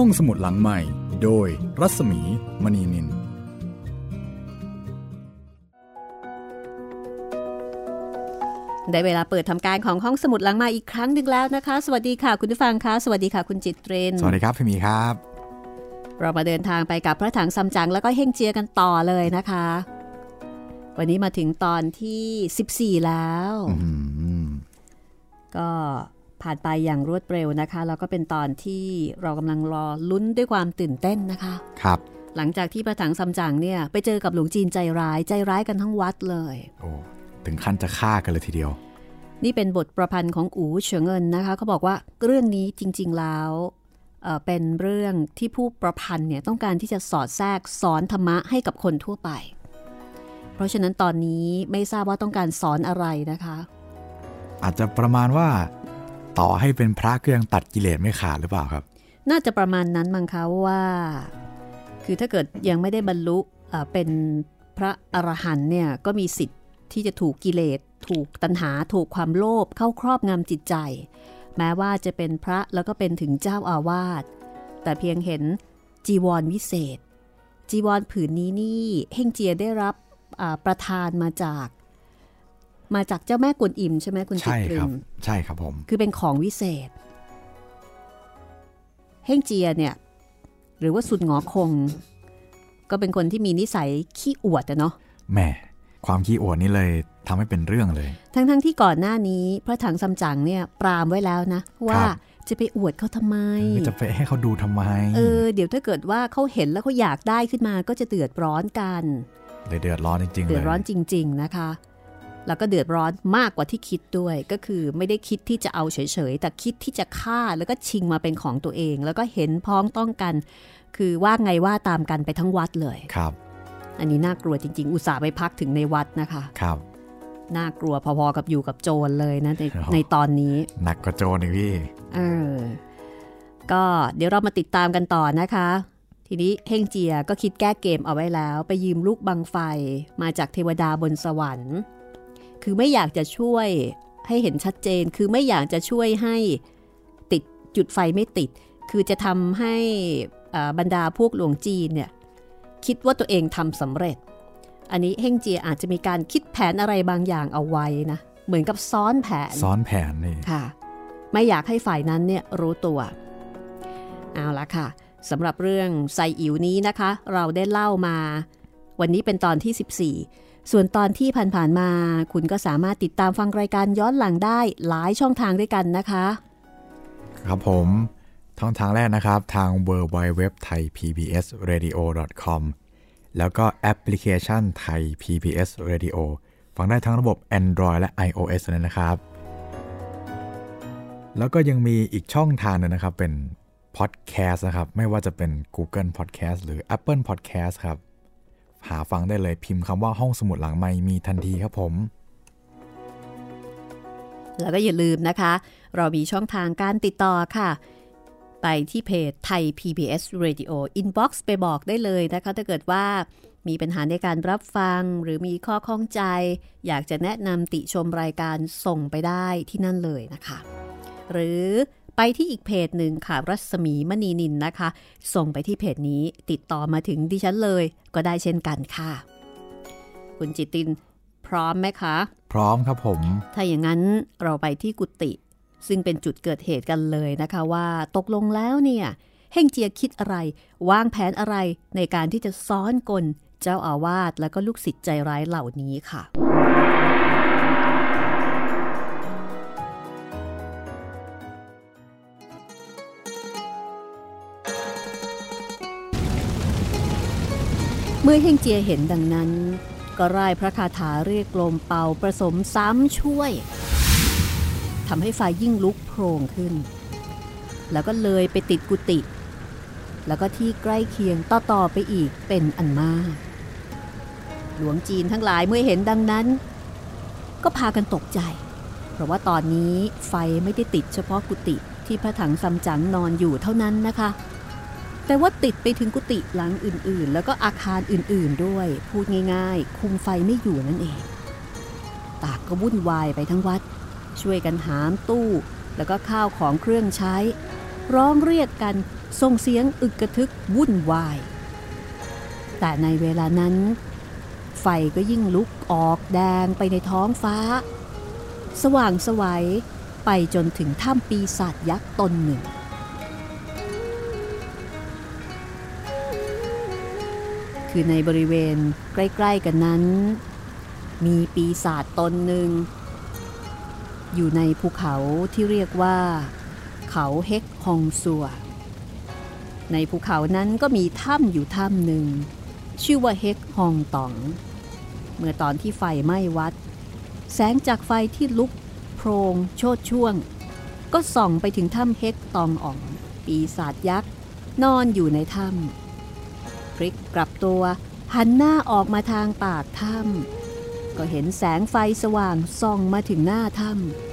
ห้องสมุดหลังใหม่ โดยรัศมีมณีนิน ได้เวลาเปิดทำการของห้องสมุดหลังใหม่อีกครั้งหนึ่งแล้วนะคะ สวัสดีค่ะคุณผู้ฟังคะสวัสดีค่ะคุณจิตเรน สวัสดีครับพี่หมีครับ เรามาเดินทางไปกับพระถังซัมจั๋งแล้วก็เฮ่งเจียกันต่อเลยนะคะ วันนี้มาถึงตอนที่ 14 แล้วอืมก็ ผ่านไปอย่างรวดเร็วนะคะ แล้วก็เป็นตอนที่เรากำลังรอลุ้นด้วยความตื่นเต้นนะคะ ครับ หลังจากที่พระถังซัมจั๋งเนี่ยไปเจอกับหลวงจีนใจร้ายใจร้ายกันทั้งวัดเลย โอ้ถึงขั้นจะฆ่ากันเลยทีเดียว นี่เป็นบทประพันธ์ของอูเฉิงเงินนะคะเขาบอกว่าเรื่องนี้จริง ๆแล้วเอ่อเป็นเรื่องที่ผู้ประพันธ์เนี่ยต้องการที่จะสอดแทรกสอนธรรมะให้กับคนทั่วไป เพราะฉะนั้นตอนนี้ไม่ทราบว่าต้องการสอนอะไรนะคะ อาจจะประมาณว่า ต่อให้เป็นพระก็ยังตัดกิเลสไม่ขาดหรือเปล่าครับ น่าจะประมาณนั้นมั้งคะว่า คือถ้าเกิดยังไม่ได้บรรลุเป็นพระอรหันต์เนี่ยก็มีสิทธิ์ที่จะถูกกิเลส ถูกตัณหาถูกความโลภเข้าครอบงำจิตใจ แม้ว่าจะเป็นพระแล้วก็เป็นถึงเจ้าอาวาสแต่เพียงเห็นจีวรวิเศษ จีวรผืนนี้นี่เฮงเจียได้รับประทานมาจาก มาจากเจ้าแม่กวนอิมใช่ไหมคุณจิใช่ตริครับนใช่ครับผม คือเป็นของวิเศษ เฮ่งเจียเนี่ย หรือว่าสุดหงอคง ก็เป็นคนที่มีนิสัยขี้อวดอะเนาะแหม่ความขี้อวดนี่เลยทำให้เป็นเรื่องเลย ทั้งๆทที่ก่อนหน้านี้พระถังซัมจั๋งเนี่ยปรามไว้แล้วนะ ว่าครับจะไปอวดเขาทำไม จะไปให้เขาดูทำไม เออ เดี๋ยวถ้าเกิดว่าเขาเห็นแล้วเขาอยากได้ขึ้นมาก็จะเดือดร้อนกันเลยเดือดร้อนจริงๆเลยเดือดร้อนจริง ๆ นะคะ แล้วก็เดือดร้อนมากกว่าที่คิดด้วย ก็คือไม่ได้คิดที่จะเอาเฉยๆ แต่คิดที่จะฆ่าแล้วก็ชิงมาเป็นของตัวเอง แล้วก็เห็นพ้องต้องกัน คือว่าไงว่าตามกันไปทั้งวัดเลยครับ อันนี้น่ากลัวจริง ๆ อุตส่าห์ไปพักถึงในวัดนะคะครับน่ากลัวพอๆกับอยู่กับโจรเลยนะในอ๋อในตอนนี้ หนักกว่าโจรอีกพี่เออก็เดี๋ยวเรามาติดตามกันต่อนะคะ ทีนี้เฮงเจียก็คิดแก้เกมเอาไว้แล้ว ไปยืมลูกบังไฟมาจากเทวดาบนสวรรค์ คือไม่อยากจะช่วยให้เห็นชัดเจน คือไม่อยากจะช่วยให้ติดจุดไฟไม่ติด คือจะทำให้อ่าบรรดาพวกหลวงจีนเนี่ยคิดว่าตัวเองทำสำเร็จ อันนี้เฮงเจียอาจจะมีการคิดแผนอะไรบางอย่างเอาไว้นะ เหมือนกับซ้อนแผน ซ้อนแผนนี่ค่ะ ไม่อยากให้ฝ่ายนั้นเนี่ยรู้ตัว เอาละค่ะสำหรับเรื่องไซอิ๋วนี้นะคะ เราได้เล่ามา วันนี้เป็นตอนที่ 14 ส่วนตอนที่ผ่านๆมา คุณก็สามารถติดตามฟังรายการย้อนหลังได้หลายช่องทางด้วยกันนะคะ ครับผมช่องทางแรกนะครับ ทาง w w w t h a i p b s r a d i o com แล้วก็แอปพลิเคชันไทย PBS Radio ฟังได้ทั้งระบบ Android และ iOS เลยนะครับ แล้วก็ยังมีอีกช่องทางหนึ่งนะครับเป็น Podcast นะครับ ไม่ว่าจะเป็น Google Podcast หรือ Apple Podcast ครับ หาฟังได้เลยพิมพ์คำว่าห้องสมุดหลังไมค์มีทันทีครับผม แล้วก็อย่าลืมนะคะ เรามีช่องทางการติดต่อค่ะ ไปที่เพจไทย PBS Radio Inbox ไปบอกได้เลยนะคะ ถ้าเกิดว่ามีปัญหาในการรับฟังหรือมีข้อข้องใจ อยากจะแนะนำติชมรายการส่งไปได้ที่นั่นเลยนะคะ หรือ ไปที่อีกเพจหนึ่งค่ะ รัศมีมณีนินนะคะ ส่งไปที่เพจนี้ติดต่อมาถึงดิฉันเลย ก็ได้เช่นกันค่ะ คุณจิตตินพร้อมไหมคะ พร้อมครับผม ถ้าอย่างนั้นเราไปที่กุฏิซึ่งเป็นจุดเกิดเหตุกันเลยนะคะว่าตกลงแล้วเนี่ยเฮงเจียคิดอะไร วางแผนอะไรในการที่จะซ้อนกลเจ้าอาวาสและก็ลูกศิษย์ใจร้ายเหล่านี้ค่ะ เมื่อเฮงเจียเห็นดังนั้น ก็ร่ายพระคาถาเรียกลมเป่าประสมซ้ำช่วยทำให้ไฟยิ่งลุกโพรงขึ้น แล้วก็เลยไปติดกุฏิแล้วก็ที่ใกล้เคียงต่อๆไปอีกเป็นอันมาก หลวงจีนทั้งหลายเมื่อเห็นดังนั้น ก็พากันตกใจ เพราะว่าตอนนี้ไฟไม่ได้ติดเฉพาะกุฏิที่พระถังซัมจั๋งนอนอยู่เท่านั้นนะคะ แต่ว่าติดไปถึงกุฏิหลังอื่นๆ แล้วก็อาคารอื่นๆด้วย พูดง่าย ๆ คุมไฟไม่อยู่นั่นเอง ตากก็วุ่นวายไปทั้งวัด ช่วยกันหามตู้ แล้วก็ข้าวของเครื่องใช้ ร้องเรียกกันส่งเสียงอึกกระทึกวุ่นวาย แต่ในเวลานั้น ไฟก็ยิ่งลุกออกแดงไปในท้องฟ้า สว่างสวัยไปจนถึงถ้ำปีศาจยักษ์ตนหนึ่ง คือในบริเวณใกล้ ๆ กันนั้น มีปีศาจตนหนึ่ง อยู่ในภูเขาที่เรียกว่า เขาเฮกฮองซัว ในภูเขานั้นก็มีถ้ำอยู่ถ้ำหนึ่ง ชื่อว่าเฮกฮองตอง เมื่อตอนที่ไฟไหม้วัด แสงจากไฟที่ลุกโพรงโชดช่วง ก็ส่องไปถึงถ้ำเฮกตองอ่อง ปีศาจยักษ์นอนอยู่ในถ้ำ พลิกกลับตัว หันหน้าออกมาทางปากถ้ำก็เห็นแสงไฟสว่างส่องมาถึงหน้าถ้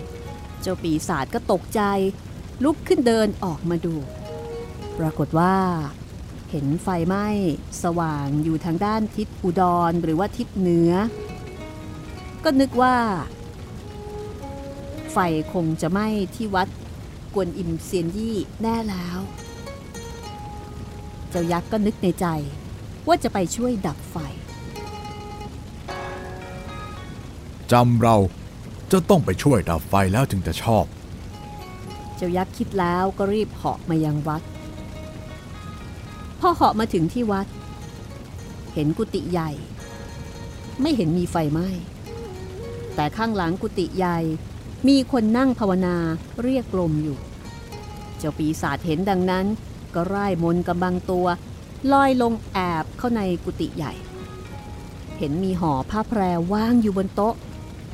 ำเจ้าปีศาจก็ตกใจ ลุกขึ้นเดินออกมาดู ปรากฏว่า เห็นไฟไหม้สว่างอยู่ทางด้านทิศอุดรหรือว่าทิศเหนือ ก็นึกว่า ไฟคงจะไหม้ที่วัดกวนอิมเซียนยี่แน่แล้ว เจ้ายักษ์ก็นึกในใจ ว่าจะไปช่วยดับไฟจำเราจะต้องไปช่วยดับไฟแล้วถึงจะชอบ เจ้ายักษ์คิดแล้วก็รีบเหาะมายังวัด พอเหาะมาถึงที่วัด เห็นกุฏิใหญ่ ไม่เห็นมีไฟไหม้ แต่ข้างหลังกุฏิใหญ่ มีคนนั่งภาวนาเรียกลมอยู่ เจ้าปีศาจเห็นดังนั้น ก็ร่ายมนกำบังตัวลอยลงแอบเข้าในกุฏิใหญ่ เห็นมีห่อผ้าแพรว่างอยู่บนโต๊ะ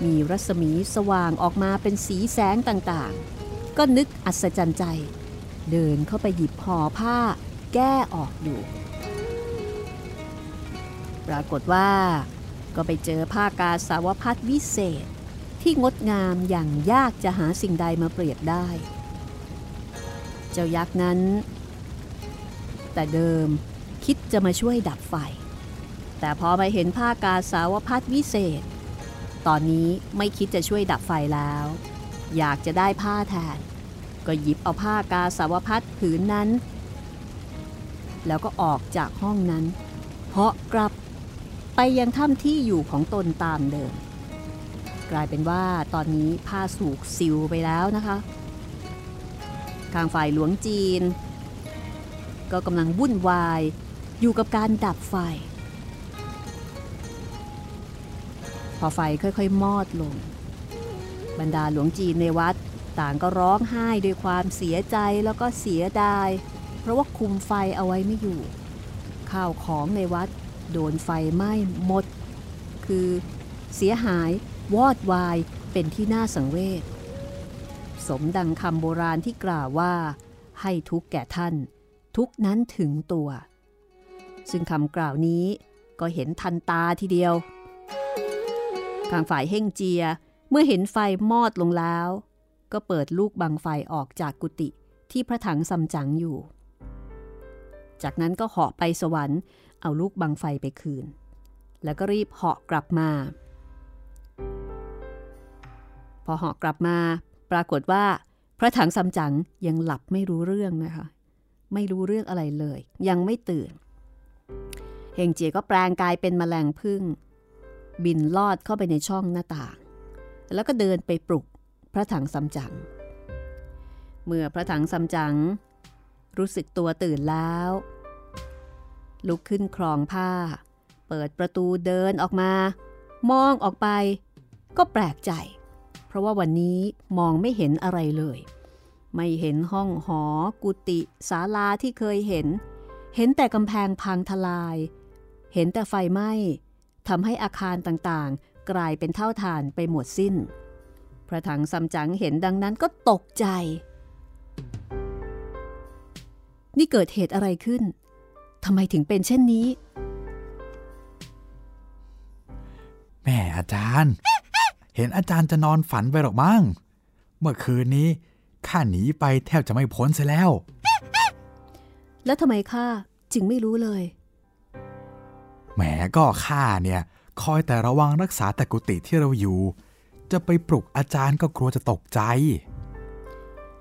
มีรัศมีสว่างออกมาเป็นสีแสงต่างๆ ก็นึกอัศจรรย์ใจ เดินเข้าไปหยิบห่อผ้าแก้ออกดู ปรากฏว่าก็ไปเจอผ้ากาสาวพัดวิเศษที่งดงามอย่างยากจะหาสิ่งใดมาเปรียบได้ เจ้ายักษ์นั้น แต่เดิมคิดจะมาช่วยดับไฟ แต่พอมาเห็นผ้ากาสาวพัดวิเศษ ตอนนี้ไม่คิดจะช่วยดับไฟแล้ว อยากจะได้ผ้าแทน ก็หยิบเอาผ้ากาสาวพัดผืนนั้น แล้วก็ออกจากห้องนั้น เพราะกลับไปยังถ้ำที่อยู่ของตนตามเดิม กลายเป็นว่าตอนนี้ผ้าสูกซิวไปแล้วนะคะ ทางฝ่ายหลวงจีน ก็กำลังวุ่นวายอยู่กับการดับไฟ พอไฟค่อยๆ มอดลง บรรดาหลวงจีนในวัดต่างก็ร้องไห้ด้วยความเสียใจแล้วก็เสียดาย เพราะว่าคุมไฟเอาไว้ไม่อยู่ ข้าวของในวัดโดนไฟไหม้หมด คือเสียหายวอดวายเป็นที่น่าสังเวช สมดังคำโบราณที่กล่าวว่า ให้ทุกแก่ท่าน ทุกนั้นถึงตัว ซึ่งคำกล่าวนี้ก็เห็นทันตาทีเดียว ทางฝ่ายเฮ่งเจียเมื่อเห็นไฟมอดลงแล้ว ก็เปิดลูกบังไฟออกจากกุฏิที่พระถังซัมจั๋งอยู่ จากนั้นก็เหาะไปสวรรค์เอาลูกบังไฟไปคืน แล้วก็รีบเหาะกลับมา พอเหาะกลับมา ปรากฏว่า พระถังซัมจั๋งยังหลับไม่รู้เรื่องนะคะ ไม่รู้เรื่องอะไรเลย ยังไม่ตื่น เฮงเจียก็แปลงกายเป็นแมลงพึ่ง บินลอดเข้าไปในช่องหน้าต่าง แล้วก็เดินไปปลุกพระถังซัมจั๋งเมื่อพระถังซัมจั๋งรู้สึกตัวตื่นแล้ว ลุกขึ้นคลองผ้า เปิดประตูเดินออกมา มองออกไป ก็แปลกใจ เพราะว่าวันนี้มองไม่เห็นอะไรเลย ไม่เห็นห้องหอ กุฏิศาลาที่เคยเห็น เห็นแต่กำแพงพังทลาย เห็นแต่ไฟไหม้ทำให้อาคารต่างๆ กลายเป็นเท่าฐานไปหมดสิ้น พระถังซัมจั๋งเห็นดังนั้นก็ตกใจ นี่เกิดเหตุอะไรขึ้นทำไมถึงเป็นเช่นนี้ แม่อาจารย์ เห็นอาจารย์จะนอนฝันไปหรอกมั้ง เมื่อคืนนี้ ข้าหนีไปแทบจะไม่พ้นเสียแล้ว แล้วทำไมข้าจึงไม่รู้เลย แหมก็ข้าเนี่ย คอยแต่ระวังรักษาแต่กุฏิที่เราอยู่ จะไปปลุกอาจารย์ก็กลัวจะตกใจ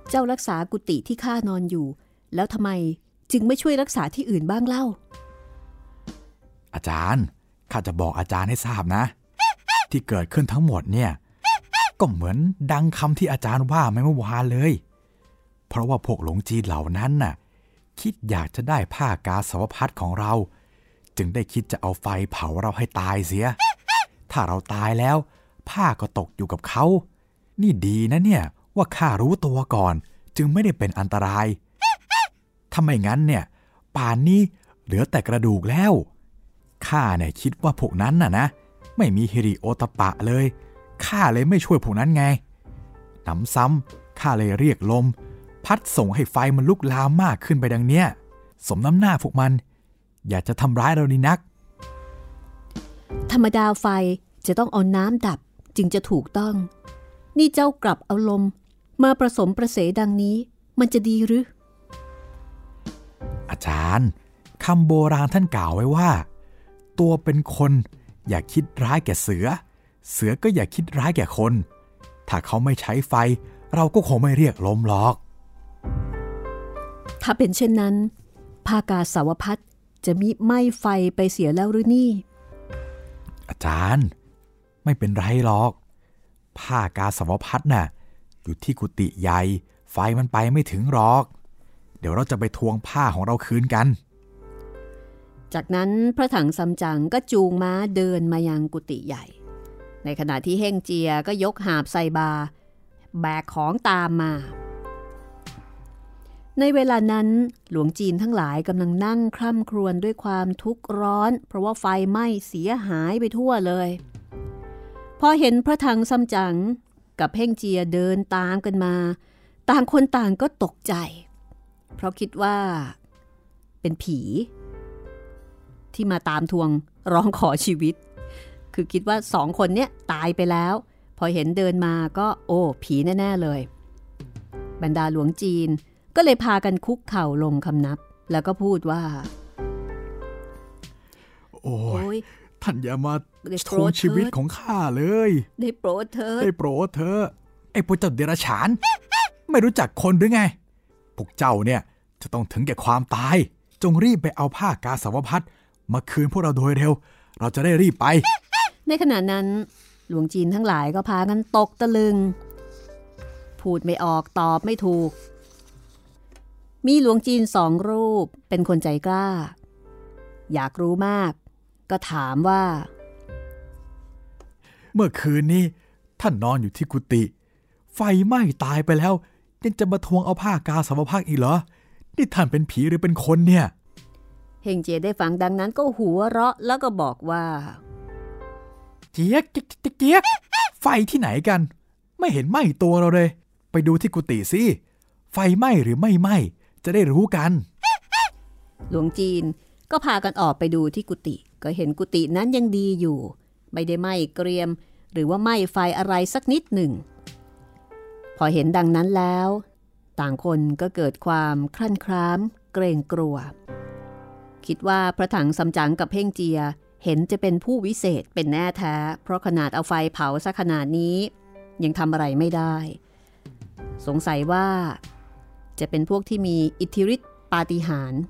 เจ้ารักษากุฏิที่ข้านอนอยู่ แล้วทำไมจึงไม่ช่วยรักษาที่อื่นบ้างเล่า อาจารย์ข้าจะบอกอาจารย์ให้ทราบนะ ที่เกิดขึ้นทั้งหมดเนี่ย ก็เหมือนดังคำที่อาจารย์ว่าไม่เมื่อวานเลย เพราะว่าพวกหลงจีนเหล่านั้นน่ะ คิดอยากจะได้ผ้ากาสาวพัดของเรา จึงได้คิดจะเอาไฟเผาเราให้ตายเสีย ถ้าเราตายแล้ว ผ้าก็ตกอยู่กับเขา นี่ดีนะเนี่ยว่าข้ารู้ตัวก่อน จึงไม่ได้เป็นอันตรายถ้าไม่งั้นเนี่ย ป่านนี้เหลือแต่กระดูกแล้วข้าเนี่ยคิดว่าพวกนั้นน่ะนะ ไม่มีฮิริโอตปะเลย ข้าเลยไม่ช่วยพวกนั้นไงหนำซ้ำข้าเลยเรียกลม พัดส่งให้ไฟมันลุกลามมากขึ้นไปดังเนี้ย สมน้ำหน้าพวกมัน อยากจะทำร้ายเรานี่นัก ธรรมดาไฟจะต้องเอาน้ำดับจึงจะถูกต้อง นี่เจ้ากลับเอาลม มาผสมประเสดังนี้ มันจะดีหรือ อาจารย์คำโบราณท่านกล่าวไว้ว่า ตัวเป็นคนอย่าคิดร้ายแก่เสือ เสือก็อย่าคิดร้ายแก่คน ถ้าเขาไม่ใช้ไฟ เราก็คงไม่เรียกลมหรอก ถ้าเป็นเช่นนั้น ภากาสาวพัดจะมิไหม้ไฟไปเสียแล้วหรือนี่ อาจารย์ ไม่เป็นไรหรอก ผ้ากาสาวพัดน่ะอยู่ที่กุฏิใหญ่ ไฟมันไปไม่ถึงหรอก เดี๋ยวเราจะไปทวงผ้าของเราคืนกัน จากนั้นพระถังซัมจั๋งก็จูงม้าเดินมายังกุฏิใหญ่ ในขณะที่เฮ่งเจียก็ยกหาบใส่บา แบกของตามมา ในเวลานั้นหลวงจีนทั้งหลายกำลังนั่งคร่ำครวญด้วยความทุกข์ร้อน เพราะว่าไฟไหม้เสียหายไปทั่วเลย พอเห็นพระถังซัมจั๋งกับเฮ่งเจียเดินตามกันมา ต่างคนต่างก็ตกใจ เพราะคิดว่า เป็นผี ที่มาตามทวงร้องขอชีวิต คือคิดว่าสองคนเนี้ยตายไปแล้ว พอเห็นเดินมาก็โอ้ผีแน่ ๆ เลย บรรดาหลวงจีนก็เลยพากันคุกเข่าลงคำนับ แล้วก็พูดว่า โอ้โอ้ยยท่านอย่ามาได้ทโปรวงดชีวิตเถิดของข้าเลย ได้โปรดเธอได้โปรดเธอะไอ้พวกเจ้าเดรัจฉาน ไม่รู้จักคนหรือไง พวกเจ้าเนี่ยจะต้องถึงแก่ความตาย จงรีบไปเอาผ้ากาสาวพัดมาคืนพวกเราโดยเร็ว เราจะได้รีบไป ในขณะนั้น หลวงจีนทั้งหลายก็พากันตกตะลึง พูดไม่ออกตอบไม่ถูก มีหลวงจีนสองรูปเป็นคนใจกล้า อยากรู้มาก ก็ถามว่า เมื่อคืนนี้ท่านนอนอยู่ที่กุฏิไฟไหม้ตายไปแล้ว ยังจะมาทวงเอาผ้ากาสาวพัดอีกเหรอ นี่ท่านเป็นผีหรือเป็นคนเนี่ย เฮงเจียได้ฟังดังนั้นก็หัวเราะแล้วก็บอกว่า เจี๊ยกเจี๊ยกเกี้ยไฟที่ไหนกัน ไม่เห็นไหม้ตัวเราเลย ไปดูที่กุฏิสิไฟไหม้หรือไม่ไหม้จะได้รู้กัน หลวงจีนก็พากันออกไปดูที่กุฏิก็เห็นกุฏินั้นยังดีอยู่ ไม่ได้ไหม้เกรียม หรือว่าไหม้ไฟอะไรสักนิดหนึ่ง พอเห็นดังนั้นแล้ว ต่างคนก็เกิดความคลั่นคล้าม เกรงกลัว คิดว่าพระถังสำจังกับเพ่งเจีย เห็นจะเป็นผู้วิเศษเป็นแน่แท้ เพราะขนาดเอาไฟเผาซะขนาดนี้ ยังทำอะไรไม่ได้ สงสัยว่า จะเป็นพวกที่มีอิทธิฤทธิปาฏิหาริย์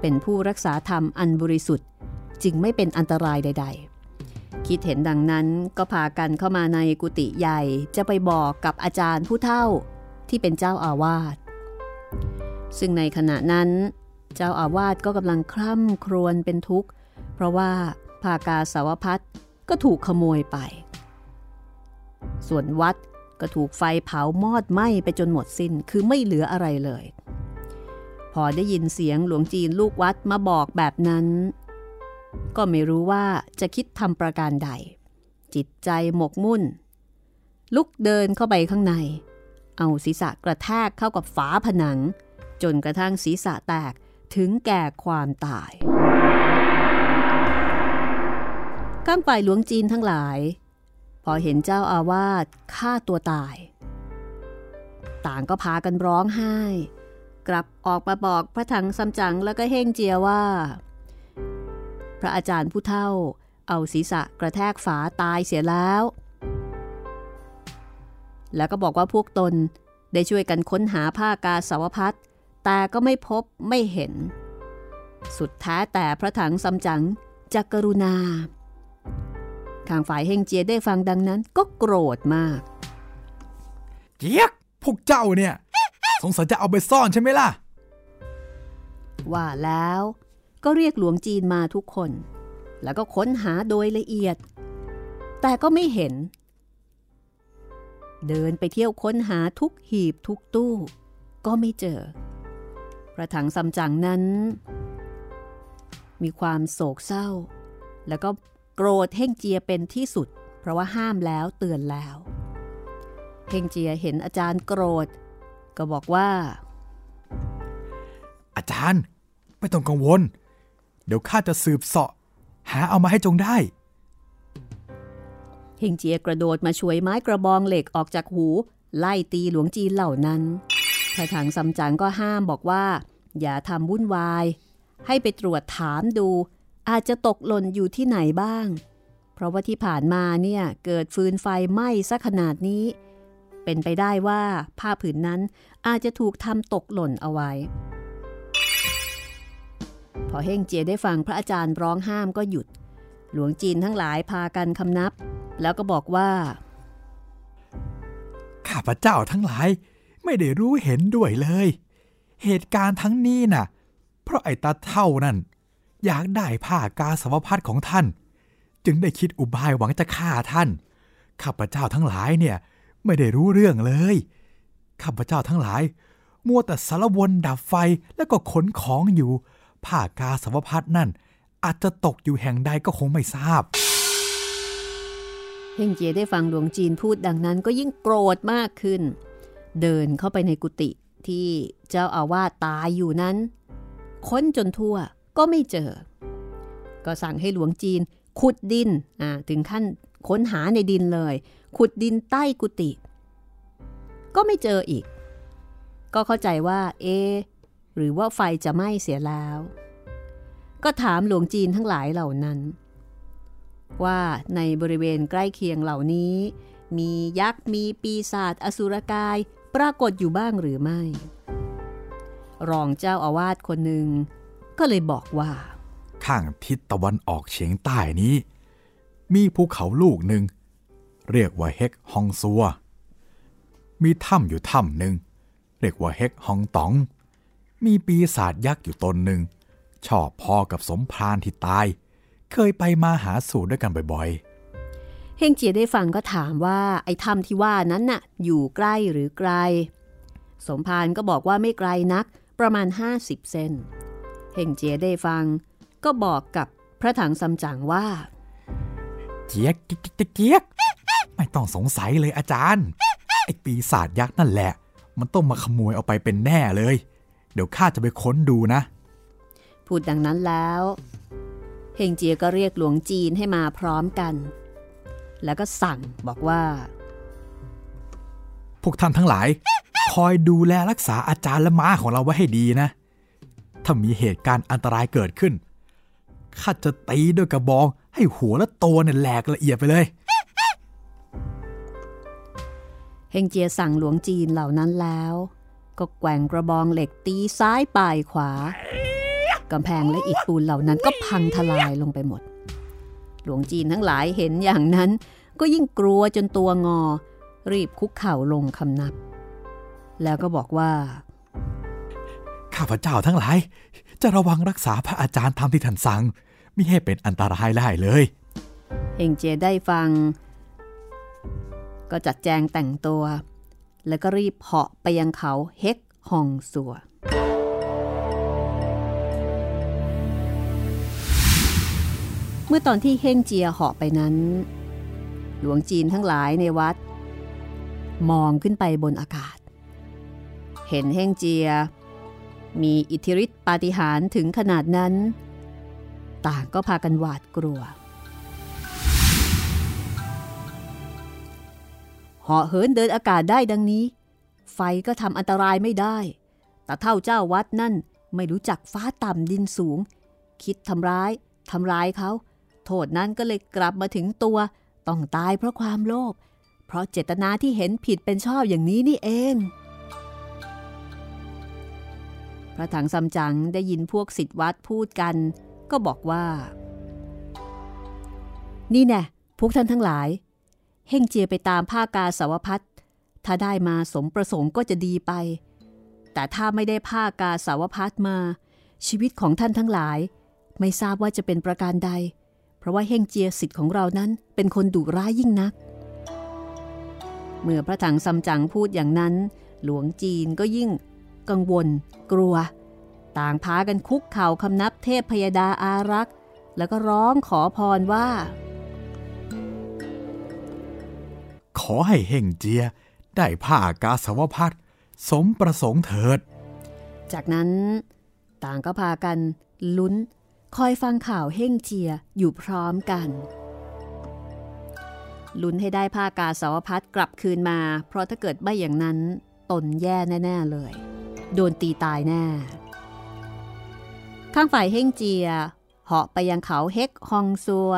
เป็นผู้รักษาธรรมอันบริสุทธิ์ จึงไม่เป็นอันตรายใด ๆ คิดเห็นดังนั้นก็พากันเข้ามาในกุฏิใหญ่จะไปบอกกับอาจารย์ผู้เฒ่าที่เป็นเจ้าอาวาสซึ่งในขณะนั้น เจ้าอาวาสก็กำลังคร่ำครวญเป็นทุกข์ ราะว่าภากาสาวพัดก็ถูกขโมยไป ส่วนวัดก็ถูกไฟเผามอดไหม้ไปจนหมดสิน้น คือไม่เหลืออะไรเลย พอได้ยินเสียงหลวงจีนลูกวัดมาบอกแบบนั้น ก็ไม่รู้ว่าจะคิดทำประการใด จิตใจหมกมุ่น ลุกเดินเข้าไปข้างใน เอาศีรษะกระแทกเข้ากับฝาผนัง จนกระทั่งศีรษะแตกถึงแก่ความตาย ข้างฝ่ายหลวงจีนทั้งหลาย พอเห็นเจ้าอาวาสฆ่าตัวตาย ต่างก็พากันร้องไห้ กลับออกมาบอกพระถังซัมจั๋งแล้วก็เฮงเจียว่า พระอาจารย์ผู้เฒ่าเอาศีรษะกระแทกฝาตายเสียแล้ว แล้วก็บอกว่าพวกตนได้ช่วยกันค้นหาผ้ากาสาวพัดแต่ก็ไม่พบไม่เห็น สุดแท้แต่พระถังซัมจั๋งจะกรุณา ทางฝ่ายเฮงเจียได้ฟังดังนั้นก็โกรธมาก เจี๊ยกพวกเจ้าเนี่ย สงสัยจะเอาไปซ่อนใช่ไหมล่ะ ว่าแล้วก็เรียกหลวงจีนมาทุกคน แล้วก็ค้นหาโดยละเอียด แต่ก็ไม่เห็น เดินไปเที่ยวค้นหาทุกหีบทุกตู้ ก็ไม่เจอ พระถังซัมจั๋งนั้น มีความโศกเศร้า แล้วก็โก รธเฮ่งเจียเป็นที่สุด เพราะว่าห้ามแล้วเตือนแล้ว เฮ่งเจียเห็นอาจารย์โกรธ ก็บอกว่า อาจารย์ไม่ต้องกังวล เดี๋ยวข้าจะสืบเสาะ หาเอามาให้จงได้เฮงเจียกระโดดมาช่วยไม้กระบองเหล็กออกจากหู ไล่ตีหลวงจีนเหล่านั้นพระถังซัมจั๋งก็ห้ามบอกว่า อย่าทำวุ่นวาย ให้ไปตรวจถามดู อาจจะตกหล่นอยู่ที่ไหนบ้าง เพราะว่าที่ผ่านมาเนี่ยเกิดฟืนไฟไหม้ซะขนาดนี้ เป็นไปได้ว่าผ้าผืนนั้นอาจจะถูกทำตกหล่นเอาไว้ พอเฮงเจียได้ฟังพระอาจารย์ร้องห้ามก็หยุด หลวงจีนทั้งหลายพากันคำนับ แล้วก็บอกว่า ข้าพระเจ้าทั้งหลายไม่ได้รู้เห็นด้วยเลย เหตุการณ์ทั้งนี้น่ะ เพราะไอ้ตาเท่านั่น อยากได้ผ้ากาสาวพัดของท่าน จึงได้คิดอุบายหวังจะฆ่าท่าน ข้าพเจ้าทั้งหลายเนี่ยไม่ได้รู้เรื่องเลย ข้าพเจ้าทั้งหลาย มัวแต่สารวนดับไฟแล้วก็ขนของอยู่ ผ้ากาสาวพัดนั่น อาจจะตกอยู่แห่งใดก็คงไม่ทราบเฮงเจียได้ฟังหลวงจีนพูดดังนั้นก็ยิ่งโกรธมากขึ้น เดินเข้าไปในกุฏิที่เจ้าอาวาสตายอยู่นั้น ค้นจนทั่ว ก็ไม่เจอ ก็สั่งให้หลวงจีน ขุดดินถึงขั้นค้นหาในดินเลย ขุดดินใต้กุฏิก็ไม่เจออีก ก็เข้าใจว่า เอ หรือว่าไฟจะไหม้เสียแล้ว ก็ถามหลวงจีนทั้งหลายเหล่านั้น ว่าในบริเวณใกล้เคียงเหล่านี้ มียักษ์มีปีศาจอสุรกายปรากฏอยู่บ้างหรือไม่ รองเจ้าอาวาสคนหนึ่ง ก็เลยบอกว่า ข้างทิศตะวันออกเฉียงใต้นี้ มีภูเขาลูกหนึ่ง เรียกว่าเฮกฮองซัว มีถ้ำอยู่ถ้ำหนึ่ง เรียกว่าเฮกฮองตอง มีปีศาจยักษ์อยู่ตนหนึ่ง ชอบพอกับสมพรานที่ตาย เคยไปมาหาสู่ด้วยกันบ่อยเฮงเจียได้ฟังก็ถามว่าไอ้ถ้ำที่ว่านั้นน่ะ อยู่ใกล้หรือไกล สมภารก็บอกว่าไม่ไกลนักประมาณ 50 เซน เฮงเจียได้ฟัง ก็บอกกับพระถังซัมจั๋งว่าๆเจี๊ยกเจี๊ยกเจี๊ยกเจี๊ยกไม่ต้องสงสัยเลยอาจารย์ไอ้ปีศาจยักษ์นั่นแหละ มันต้องมาขโมยเอาไปเป็นแน่เลย เดี๋ยวข้าจะไปค้นดูนะ พูดดังนั้นแล้วเฮงเจียก็เรียกหลวงจีนให้มาพร้อมกัน แล้วก็สั่งบอกว่า พวกท่านทั้งหลาย คอยดูแลรักษาอาจารย์และม้าของเราไว้ให้ดีนะ ถ้ามีเหตุการณ์อันตรายเกิดขึ้นข้าจะตีด้วยกระบองให้หัวและตัวเนี่ยแหลกละเอียดไปเลยเฮงเจียสั่งหลวงจีนเหล่านั้นแล้ว ก็แกว่งกระบองเหล็กตีซ้ายปลายขวากำแพงและอิฐปูนเหล่านั้นก็พังทลายลงไปหมด หลวงจีนทั้งหลายเห็นอย่างนั้น ก็ยิ่งกลัวจนตัวงอ รีบคุกเข่าลงคำนับ แล้วก็บอกว่า ข้าพเจ้าทั้งหลาย จะระวังรักษาพระอาจารย์ตามที่ท่านสั่งมิให้เป็นอันตรายได้เลยเฮงเจียได้ฟัง ก็จัดแจงแต่งตัว แล้วก็รีบเหาะไปยังเขาเฮกฮองสัว เมื่อตอนที่เฮงเจียเหาะไปนั้น หลวงจีนทั้งหลายในวัด มองขึ้นไปบนอากาศ เห็นเฮงเจีย มีอิทธิฤทธิปาฏิหาริย์ถึงขนาดนั้น ต่างก็พากันหวาดกลัวเหาะเหินเดินอากาศได้ดังนี้ ไฟก็ทำอันตรายไม่ได้ แต่เท่าเจ้าวัดนั่นไม่รู้จักฟ้าต่ำดินสูง คิดทำร้ายทำร้ายเขา โทษนั้นก็เลยกลับมาถึงตัว ต้องตายเพราะความโลภ เพราะเจตนาที่เห็นผิดเป็นชอบอย่างนี้นี่เอง ระถังซัมจั๋งได้ยินพวกสิทธิวัดพูดกัน ก็บอกว่า นี่แน่พวกท่านทั้งหลาย เฮ่งเจียไปตามผ้ากาสาวพัดถ้าได้มาสมประสงค์ก็จะดีไป แต่ถ้าไม่ได้ผ้ากาสาวพัดมา ชีวิตของท่านทั้งหลาย ไม่ทราบว่าจะเป็นประการใด เพราะว่าเฮ่งเจียสิทธิ์ของเรานั้นเป็นคนดุร้ายยิ่งนัก เมื่อพระถังซัมจั๋งพูดอย่างนั้น หลวงจีนก็ยิ่ง กังวล กลัว ต่างพากันคุกเข่าคำนับเทพพยดาอารักษ์ แล้วก็ร้องขอพรว่า ขอให้เฮงเจีย ได้ผ้ากาสาวพัดสมประสงค์เถิด จากนั้น ต่างก็พากัน ลุ้น คอยฟังข่าวเฮ่งเจียอยู่พร้อมกันลุ้นให้ได้ผ้ากาสาวพัดกลับคืนมา เพราะถ้าเกิดไม่อย่างนั้น ตนแย่แน่ ๆ เลย โดนตีตายแน่ ข้างฝ่ายเฮ่งเจียเหาะไปยังเขาเฮกฮองซัว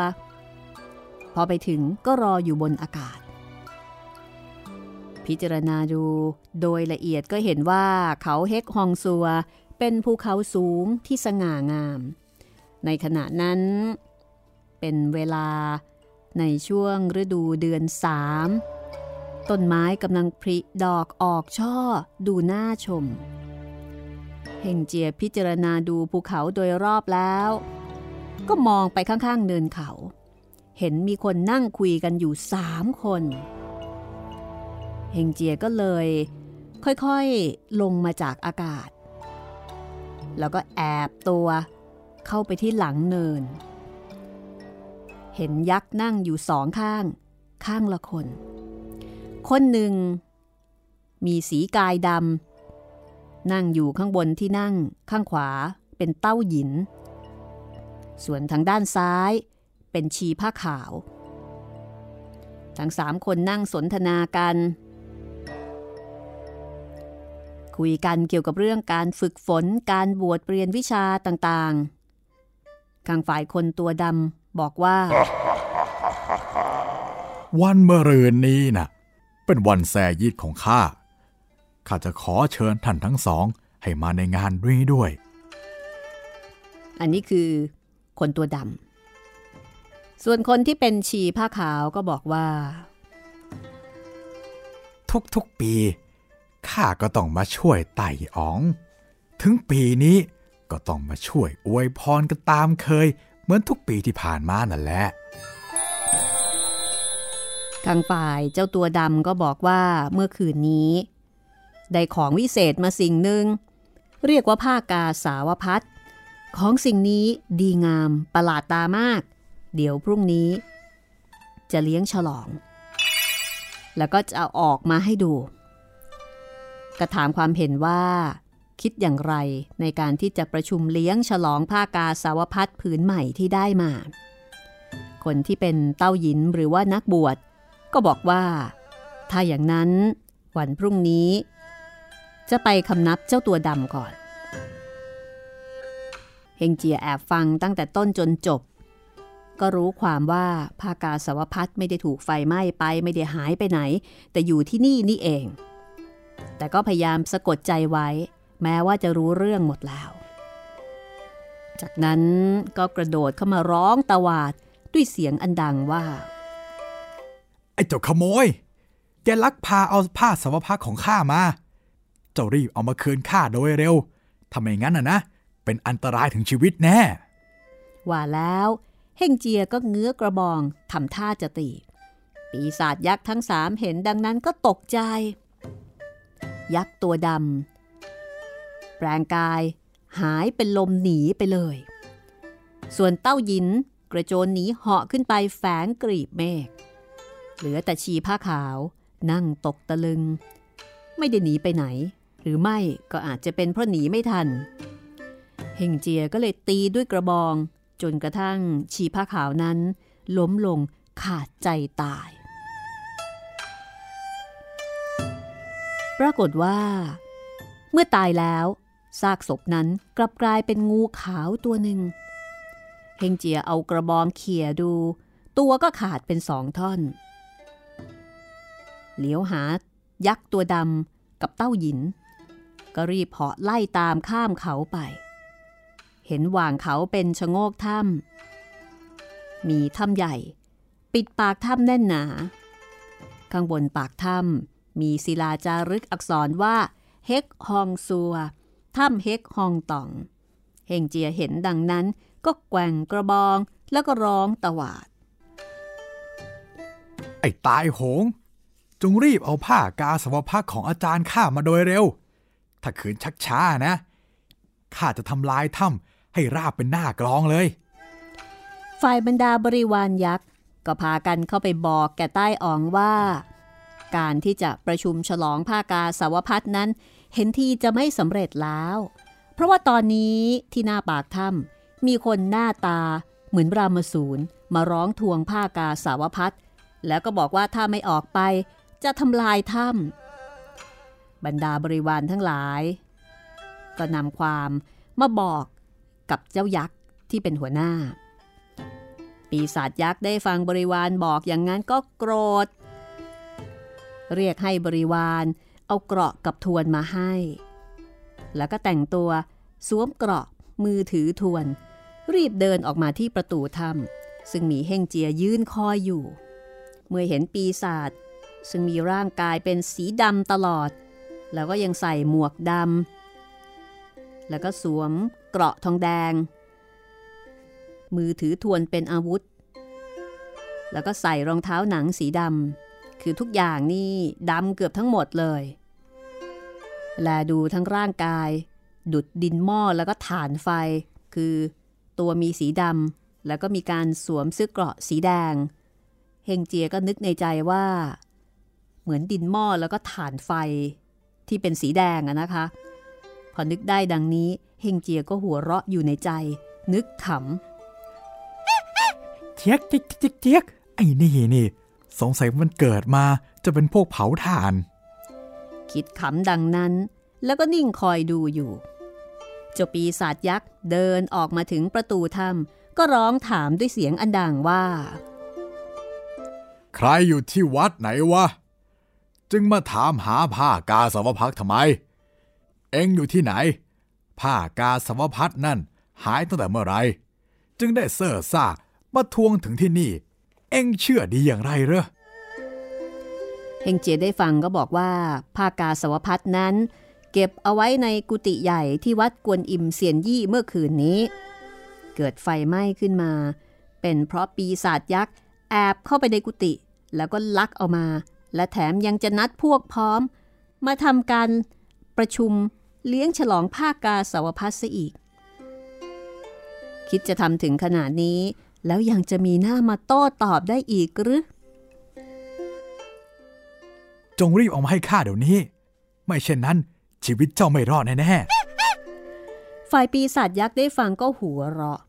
พอไปถึงก็รออยู่บนอากาศ พิจารณาดูโดยละเอียดก็เห็นว่าเขาเฮกฮองซัวเป็นภูเขาสูงที่สง่างาม ในขณะนั้น เป็นเวลาในช่วงฤดูเดือนสาม ต้นไม้กำลังผลิดอกออกช่อ ดูน่าชม เฮงเจียพิจารณาดูภูเขาโดยรอบแล้ว ก็มองไปข้างๆเนินเขา เห็นมีคนนั่งคุยกันอยู่สามคน เฮงเจียก็เลย ค่อยๆลงมาจากอากาศ แล้วก็แอบตัวเข้าไปที่หลังเนิน เห็นยักษ์นั่งอยู่สองข้าง ข้างละคน คนหนึ่ง มีสีกายดำนั่งอยู่ข้างบนที่นั่งข้างขวาเป็นเต้าหยิน ส่วนทางด้านซ้ายเป็นชีผ้าขาว ทั้งสามคนนั่งสนทนากัน คุยกันเกี่ยวกับเรื่องการฝึกฝนการบวชเรียนวิชาต่างๆ ข้างฝ่ายคนตัวดำบอกว่า วันเมื่อรืนนี้น่ะ เป็นวันแซยิดของข้า ข้าจะขอเชิญท่านทั้งสองให้มาในงานนี้ด้วย อันนี้คือคนตัวดำ ส่วนคนที่เป็นชีผ้าขาวก็บอกว่า ทุกๆปีข้าก็ต้องมาช่วยไต่อ๋อง ถึงปีนี้ก็ต้องมาช่วยอวยพรกันตามเคย เหมือนทุกปีที่ผ่านมานั่นแหละ ทางฝ่ายเจ้าตัวดำก็บอกว่าเมื่อคืนนี้ ได้ของวิเศษมาสิ่งหนึ่ง เรียกว่าผ้ากาสาวพัดของสิ่งนี้ดีงามประหลาดตามาก เดี๋ยวพรุ่งนี้ จะเลี้ยงฉลอง แล้วก็จะอออกมาให้ดู กระถามความเห็นว่า คิดอย่างไรในการที่จะประชุมเลี้ยงฉลองผ้ากาสาวพัดผืนใหม่ที่ได้มา คนที่เป็นเต้าหยินหรือว่านักบวช ก็บอกว่า ถ้าอย่างนั้นวันพรุ่งนี้ จะไปคำนับเจ้าตัวดำก่อน เฮงเจียแอบฟังตั้งแต่ต้นจนจบ ก็รู้ความว่าภากาสาวพัดไม่ได้ถูกไฟไหม้ไปไม่ได้หายไปไหน แต่อยู่ที่นี่นี่เอง แต่ก็พยายามสะกดใจไว้ แม้ว่าจะรู้เรื่องหมดแล้ว จากนั้นก็กระโดดเข้ามาร้องตะวาดด้วยเสียงอันดังว่า ไอ้เจ้าขโมย แกลักพาเอาผ้าสาวพักของข้ามา เจ้ารีบเอามาคืนข้าโดยเร็วทำไมงั้นน่ะนะ เป็นอันตรายถึงชีวิตแน่ ว่าแล้วเฮงเจียก็เงื้อกระบองทำท่าจะตี ปีศาจยักษ์ทั้งสามเห็นดังนั้นก็ตกใจ ยักษ์ตัวดำแปลงกายหายเป็นลมหนีไปเลย ส่วนเต้าหยินกระโจนหนีเหาะขึ้นไปแฝงกรีบเมฆ เหลือแต่ชีผ้าขาว นั่งตกตะลึง ไม่ได้หนีไปไหน หรือไม่ก็อาจจะเป็นเพราะหนีไม่ทัน เฮงเจียก็เลยตีด้วยกระบอง จนกระทั่งชีผ้าขาวนั้น ล้มลงขาดใจตาย ปรากฏว่า เมื่อตายแล้วซากศพนั้นกลับกลายเป็นงูขาวตัวหนึ่งเฮงเจียเอากระบองเขี่ยดู ตัวก็ขาดเป็นสองท่อน เหลียวหา ยักษ์ตัวดำกับเต้าหยิน ก็รีบเหาะไล่ตามข้ามเขาไป เห็นว่างเขาเป็นชะโงกถ้ำมีถ้ำใหญ่ ปิดปากถ้ำแน่นหนา ข้างบนปากถ้ำมีศิลาจารึกอักษรว่า เฮกฮองซัวถ้ำเฮกฮองตอง เฮงเจียเห็นดังนั้นก็แกว่งกระบองแล้วก็ร้องตวาด ไอ้ตายโหง จงรีบเอาผ้ากาสาวพักของอาจารย์ข้ามาโดยเร็ว ถ้าขืนชักช้านะข้าจะทำลายถ้ำให้ราบเป็นหน้ากลองเลย ฝ่ายบรรดาบริวารยักษ์ก็พากันเข้าไปบอกแก่ใต้อ่องว่า การที่จะประชุมฉลองผ้ากาสาวพัดนั้น เห็นทีจะไม่สำเร็จแล้ว เพราะว่าตอนนี้ที่หน้าปากถ้ำมีคนหน้าตาเหมือนรามสูรมาร้องทวงผ้ากาสาวพัดแล้วก็บอกว่าถ้าไม่ออกไป จะทำลายถ้ำบรรดาบริวารทั้งหลาย ก็นำความมาบอกกับเจ้ายักษ์ที่เป็นหัวหน้า ปีศาจยักษ์ได้ฟังบริวารบอกอย่างนั้นก็โกรธ เรียกให้บริวารเอาเกราะกับทวนมาให้ แล้วก็แต่งตัวสวมเกราะมือถือทวน รีบเดินออกมาที่ประตูถ้ำซึ่งมีเฮงเจียยืนคอยอยู่ เมื่อเห็นปีศาจ ซึ่งมีร่างกายเป็นสีดำตลอด แล้วก็ยังใส่หมวกดำแล้วก็สวมเกราะทองแดง มือถือทวนเป็นอาวุธ แล้วก็ใส่รองเท้าหนังสีดำคือทุกอย่างนี่ดำเกือบทั้งหมดเลย แลดูทั้งร่างกาย ดุดดินหม้อแล้วก็ฐานไฟ คือตัวมีสีดำแล้วก็มีการสวมเสื้อเกราะสีแดง เฮงเจียก็นึกในใจว่า เหมือนดินหม้อแล้วก็ฐานไฟที่เป็นสีแดงอะนะคะ พอนึกได้ดังนี้เฮงเจียก็หัวเราะอยู่ในใจ นึกขำเทียกเทียกเทียกเทียกไอ้นี่นี่สงสัยมันเกิดมาจะเป็นพวกเผาถ่าน คิดขำดังนั้น แล้วก็นิ่งคอยดูอยู่เจ้าปีศาจยักษ์เดินออกมาถึงประตูถ้ำก็ร้องถามด้วยเสียงอันดังว่า ใครอยู่ที่วัดไหนวะ จึงมาถามหาผ้ากาสาวพักทำไม เอ็งอยู่ที่ไหน ผ้ากาสาวพัดนั่นหายตั้งแต่เมื่อไรจึงได้เซ่อซ่ามาทวงถึงที่นี่ เอ็งเชื่อดีอย่างไรเหรอเฮงเจียได้ฟังก็บอกว่าผ้ากาสาวพัดนั้น เก็บเอาไว้ในกุฏิใหญ่ที่วัดกวนอิมเซียนยี่เมื่อคืนนี้ เกิดไฟไหม้ขึ้นมา เป็นเพราะปีศาจยักษ์แอบเข้าไปในกุฏิแล้วก็ลักเอามา และแถมยังจะนัดพวกพร้อม มาทำการประชุมเลี้ยงฉลองผ้ากาสาวพัดซะอีก คิดจะทำถึงขนาดนี้ แล้วยังจะมีหน้ามาโต้ตอบได้อีกหรือ จงรีบเอามาให้ข้าเดี๋ยวนี้ ไม่เช่นนั้น ชีวิตเจ้าไม่รอดแน่ฝ่ายปีศาจยักษ์ได้ฟังก็หัวเราะ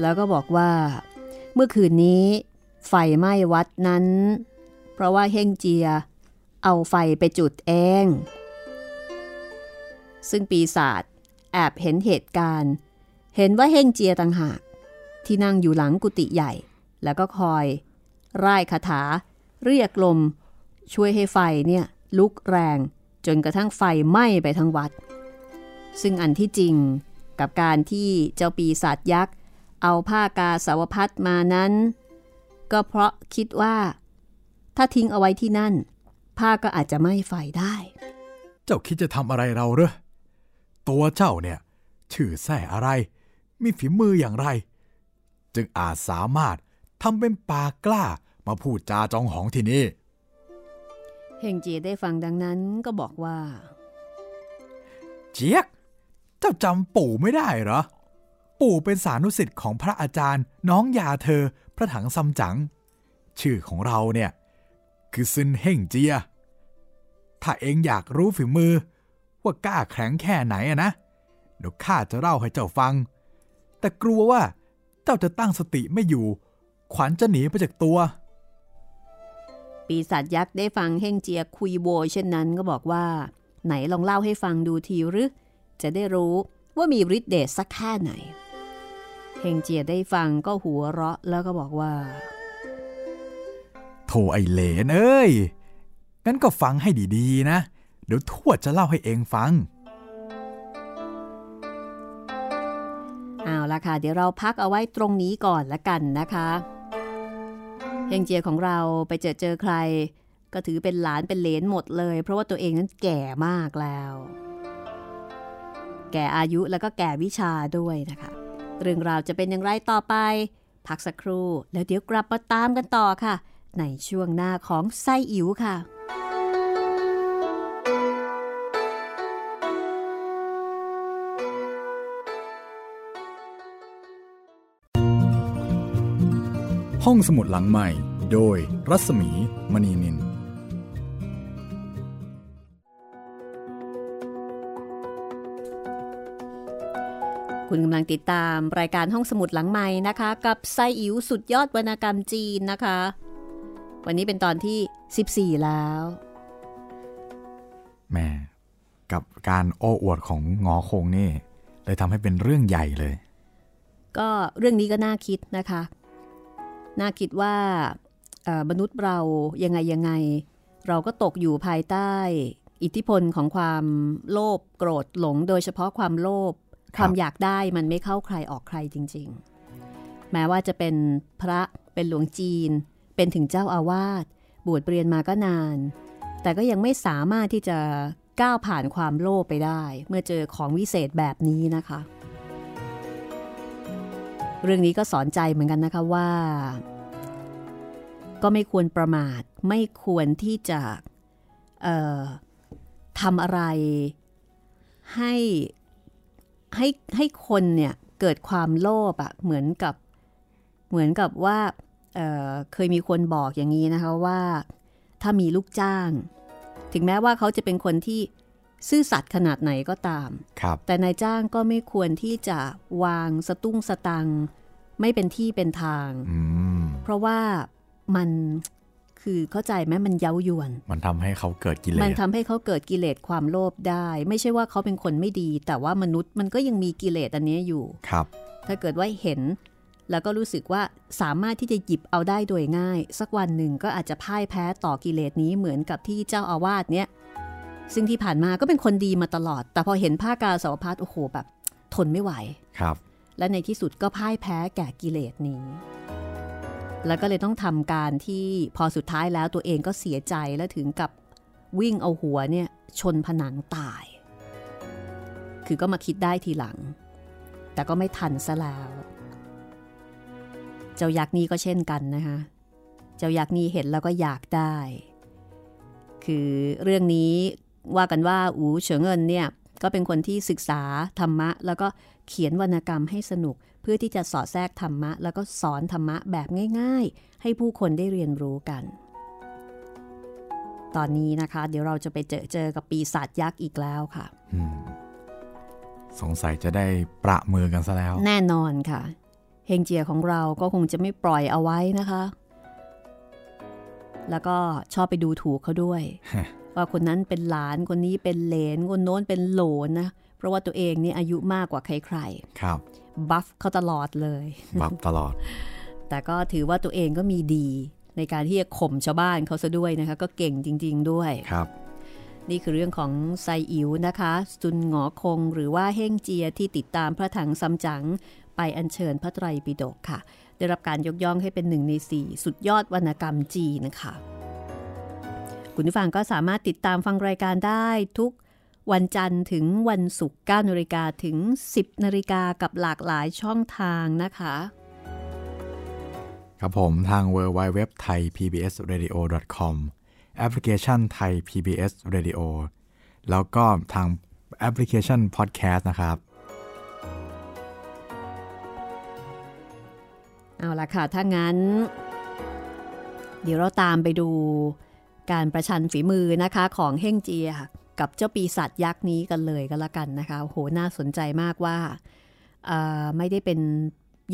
แล้วก็บอกว่า เมื่อคืนนี้ ไฟไหม้วัดนั้นเพ ราะว่าเฮงเจีย เอาไฟไปจุดเอง ซึ่งปีศาจแอบเห็นเหตุการณ์ เห็นว่าเฮงเจียต่างหาก ที่นั่งอยู่หลังกุฏิใหญ่ แล้วก็คอยร่ายคาถา เรียกลม ช่วยให้ไฟเนี่ยลุกแรง จนกระทั่งไฟไหม้ไปทั้งวัด ซึ่งอันที่จริงกับการที่เจ้าปีศาจยักษ์ เอาผ้ากาสาวพัดมานั้น ก็เพราะคิดว่า ถ้าทิ้งเอาไว้ที่นั่น ผ้าก็อาจจะไหม้ไฟได้ๆเจ้าคิดจะทำอะไรเราเหรอ ตัวเจ้าเนี่ย ชื่อแส่อะไร มีฝีมืออย่างไร จึงอาจสามารถทำเป็นปากกล้ามาพูดจาจองหองที่นี่เฮงเจียได้ฟังดังนั้นก็บอกว่า เจี๊ยก เจ้าจำปู่ไม่ได้เหรอ ปู่เป็นสานุสิทธิ์ของพระอาจารย์ น้องยาเธอ พระถังซัมจั๋งชื่อของเราเนี่ย คือซึนเฮ่งเจีย ถ้าเองอยากรู้ฝีมือ ว่ากล้าแข็งแค่ไหนอะนะ เดี๋ยวข้าจะเล่าให้เจ้าฟัง แต่กลัวว่าเจ้าจะตั้งสติไม่อยู่ ขวัญจะหนีไปจากตัว ปีศาจยักษ์ได้ฟังเฮงเจียคุยโวเช่นนั้นก็บอกว่า ไหนลองเล่าให้ฟังดูทีหรือจะได้รู้ว่ามีฤทธิ์เดชสักแค่ไหน เฮงเจียได้ฟังก็หัวเราะแล้วก็บอกว่า โธ่ไอเหลนเอ้ย งั้นก็ฟังให้ดีๆนะ เดี๋ยวทวดจะเล่าให้เองฟัง เอาละค่ะ เดี๋ยวเราพักเอาไว้ตรงนี้ก่อนละกันนะคะเฮงเจียของเราไปเจอเจอใคร ก็ถือเป็นหลานเป็นเลนหมดเลย เพราะว่าตัวเองนั้นแก่มากแล้ว แก่อายุแล้วก็แก่วิชาด้วยนะคะ เรื่องราวจะเป็นอย่างไรต่อไป พักสักครู่ แล้วเดี๋ยวกลับมาตามกันต่อค่ะ ในช่วงหน้าของไส้อิ๋วค่ะห้องสมุดหลังใหม่ โดยรัศมีมณีนิน คุณกำลังติดตามรายการห้องสมุดหลังใหม่นะคะ กับไซอิ๋วสุดยอดวรรณกรรมจีนนะคะ วันนี้เป็นตอนที่ 14 แล้วแม่กับการโอ้อวดของงอคงนี่ เลยทำให้เป็นเรื่องใหญ่เลย ก็เรื่องนี้ก็น่าคิดนะคะ น่าคิดว่าเอ่อมนุษย์เรายังไงยังไง เราก็ตกอยู่ภายใต้ อิทธิพลของความโลภโกรธหลง โดยเฉพาะความโลภครับความอยากได้มันไม่เข้าใครออกใครจริง ๆ แม้ว่าจะเป็นพระเป็นหลวงจีน เป็นถึงเจ้าอาวาสบวชเรียนมาก็นาน แต่ก็ยังไม่สามารถที่จะก้าวผ่านความโลภไปได้ เมื่อเจอของวิเศษแบบนี้นะคะ เรื่องนี้ก็สอนใจเหมือนกันนะคะว่า ก็ไม่ควรประมาทไม่ควรที่จะทำอะไรให้ให้ให้คนเนี่ยเกิดความโลภอะเหมือนกับเหมือนกับว่า เอ่อเคยมีคนบอกอย่างนี้นะคะว่า ถ้ามีลูกจ้าง ถึงแม้ว่าเขาจะเป็นคนที่ซื่อสัตย์ขนาดไหนก็ตามครับแต่นายจ้างก็ไม่ควรที่จะวางสตุ้งสตังค์ไม่เป็นที่เป็นทางอืมเพราะว่ามันคือเข้าใจไหมมันเย้ายวน มันทำให้เขาเกิดกิเลมันสทำให้เขาเกิดกิเลสความโลภได้ ไม่ใช่ว่าเขาเป็นคนไม่ดี แต่ว่ามนุษย์มันก็ยังมีกิเลสอันเนี้ยอยู่ ครับ ถ้าเกิดว่าเห็น แล้วก็รู้สึกว่าสามารถที่จะหยิบเอาได้โดยง่าย สักวันหนึ่งก็อาจจะพ่ายแพ้ต่อกิเลสนี้เหมือนกับที่เจ้าอาวาสเนี่ยซึ่งที่ผ่านมาก็เป็นคนดีมาตลอด แต่พอเห็นผ้ากาสาวพัดโอ้โหแบบ ทนไม่ไหวครับ และในที่สุดก็พ่ายแพ้แก่กิเลสนี้ แล้วก็เลยต้องทำการที่พอสุดท้ายแล้วตัวเองก็เสียใจและถึงกับวิ่งเอาหัวเนี่ยชนผนังตาย คือก็มาคิดได้ทีหลัง แต่ก็ไม่ทันซะแล้ว เจ้ายักษ์นี้ก็เช่นกันนะคะ เจ้ายักษ์นี้เห็นแล้วก็อยากได้ คือเรื่องนี้ว่ากันว่าอูเฉิงเงินเนี่ยก็เป็นคนที่ศึกษาธรรมะ แล้วก็เขียนวรรณกรรมให้สนุก เพื่อที่จะสอดแทรกธรรมะ แล้วก็สอนธรรมะแบบง่าย ๆ ให้ผู้คนได้เรียนรู้กัน ตอนนี้นะคะ เดี๋ยวเราจะไปเจอเจอกับปีศาจยักษ์อีกแล้วค่ะอืมสงสัยจะได้ประมือกันซะแล้ว แน่นอนค่ะ เฮงเจียของเราก็คงจะไม่ปล่อยเอาไว้นะคะ แล้วก็ชอบไปดูถูกเขาด้วย ว่าคนนั้นเป็นหลานคนนี้เป็นเหลนคนโน้นเป็นโหลนนะ เพราะว่าตัวเองนี่อายุมากกว่าใครครับๆบัฟเขาตลอดเลย บับตลอด แต่ก็ถือว่าตัวเองก็มีดี ในการที่จะข่มชาวบ้านเขาซะด้วยนะคะ ก็เก่งจริง ๆ ด้วยครับนี่คือเรื่องของไซอิ๋วนะคะ ซุนหงอคงหรือว่าเฮ่งเจียที่ติดตามพระถังซัมจั๋ง ไปอัญเชิญพระไตรปิฎกค่ะ ได้รับการยกย่องให้เป็นหนึ่งในสี่สุดยอดวรรณกรรมจีนนะคะคุณผู้ฟังก็สามารถติดตามฟังรายการได้ทุกวันจันทร์ถึงวันศุกร์9นาฬิกาถึง 10นาฬิกากับหลากหลายช่องทางนะคะ ครับผมทาง w w w t h a i PBS Radio com แอปพลิเคชันไทย PBS Radio แล้วก็ทางแอปพลิเคชัน Podcast นะครับ เอาละค่ะ ถ้างั้น เดี๋ยวเราตามไปดูการประชันฝีมือนะคะของเฮ่งเจียกับเจ้าปีศาจยักษ์นี้กันเลยก็แล้วกันนะคะโอ้โหน่าสนใจมากว่าเอ่อไม่ได้เป็น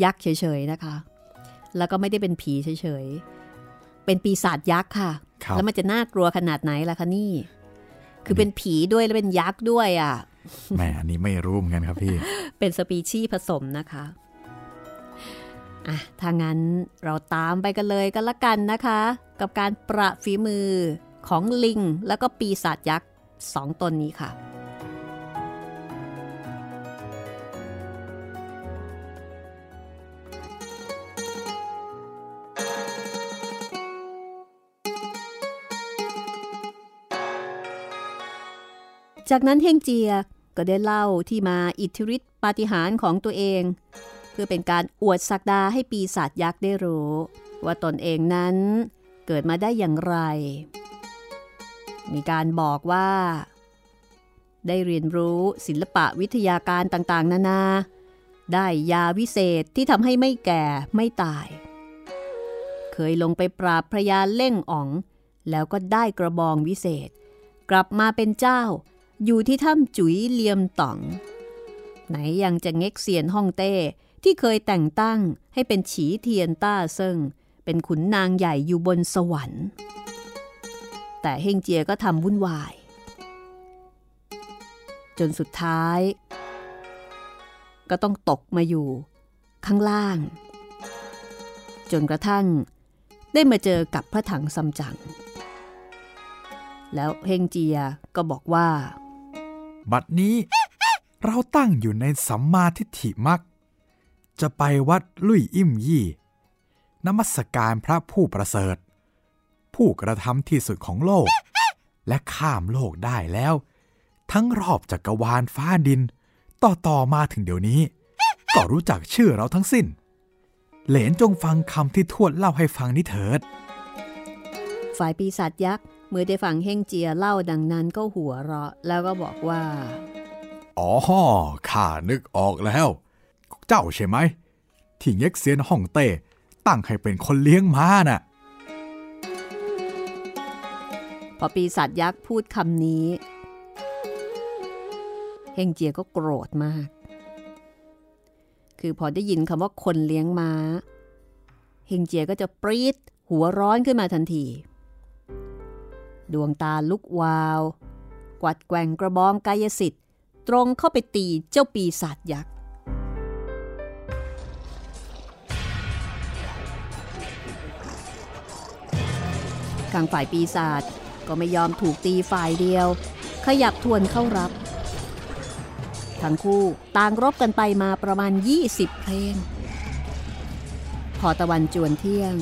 ยักษ์เฉยๆนะคะ แล้วก็ไม่ได้เป็นผีเฉยๆ เป็นปีศาจยักษ์ค่ะครับแล้วมันจะน่ากลัวขนาดไหนล่ะคะนี่ คือเป็นผีด้วยแล้วเป็นยักษ์ด้วยอะแหมอันนี้ไม่รู้เหมือนกันครับพี่ เป็นสปีชีส์ผสมนะคะ อะถ้างั้นเราตามไปกันเลยก็แล้วกันนะคะ กับการประฝีมือของลิงแล้วก็ปีศาจยักษ์สองตนนี้ค่ะ จากนั้นเฮงเจียก็ได้เล่าที่มาอิทธิฤทธิปาฏิหาริย์ของตัวเอง พื่อเป็นการอวดศักดาให้ปีศาจยักษ์ได้รู้ ว่าตนเองนั้นเกิดมาได้อย่างไร มีการบอกว่า ได้เรียนรู้ศิลปะวิทยาการต่างๆ นานา ได้ยาวิเศษที่ทำให้ไม่แก่ไม่ตาย เคยลงไปปราบพระยาเล่งอ๋อง แล้วก็ได้กระบองวิเศษ กลับมาเป็นเจ้า อยู่ที่ถ้ำจุ๋ยเลียมต่องไหนยังจะเง็กเซียนฮ่องเต้ ที่เคยแต่งตั้งให้เป็นฉีเทียนต้าเซิงเป็นขุนนางใหญ่อยู่บนสวรรค์ แต่เฮงเจียก็ทำวุ่นวาย จนสุดท้าย ก็ต้องตกมาอยู่ ข้างล่าง จนกระทั่ง ได้มาเจอกับพระถังซัมจั๋งแล้วเฮงเจียก็บอกว่า บัดนี้เราตั้งอยู่ในสัมมาทิฏฐิมัก จะไปวัดลุยอิ่มยี่นมัสการพระผู้ประเสริฐ ผู้กระทำที่สุดของโลก และข้ามโลกได้แล้ว ทั้งรอบจักกรวาลฟ้าดิน ต่อต่อมาถึงเดี๋ยวนี้ ก็รู้จักชื่อเราทั้งสิ้น เหลนจงฟังคำที่ทวดเล่าให้ฟังนิเถิด ฝ่ายปีศาจยักษ์เมื่อได้ฟังเฮงเจียเล่าดังนั้นก็หัวเราะ แล้วก็บอกว่า อ๋อข้านึกออกแล้ว เจ้าใช่ไหม ที่เง็กเซียนฮ่องเต้ตั้งให้เป็นคนเลี้ยงม้าน่ะ พอปีศาจยักษ์พูดคำนี้ เฮงเจียก็โกรธมาก คือพอได้ยินคำว่าคนเลี้ยงม้า เฮงเจียก็จะปรี๊ดหัวร้อนขึ้นมาทันที ดวงตาลุกวาว กวัดแกว่งกระบองกายสิทธิ์ ตรงเข้าไปตีเจ้าปีศาจยักษ์ ทางฝ่ายปีศาจก็ไม่ยอมถูกตีฝ่ายเดียว ขยับทวนเข้ารับ ทั้งคู่ต่างรบกันไปมาประมาณ 20 เพลง พอตะวันจวนเที่ยง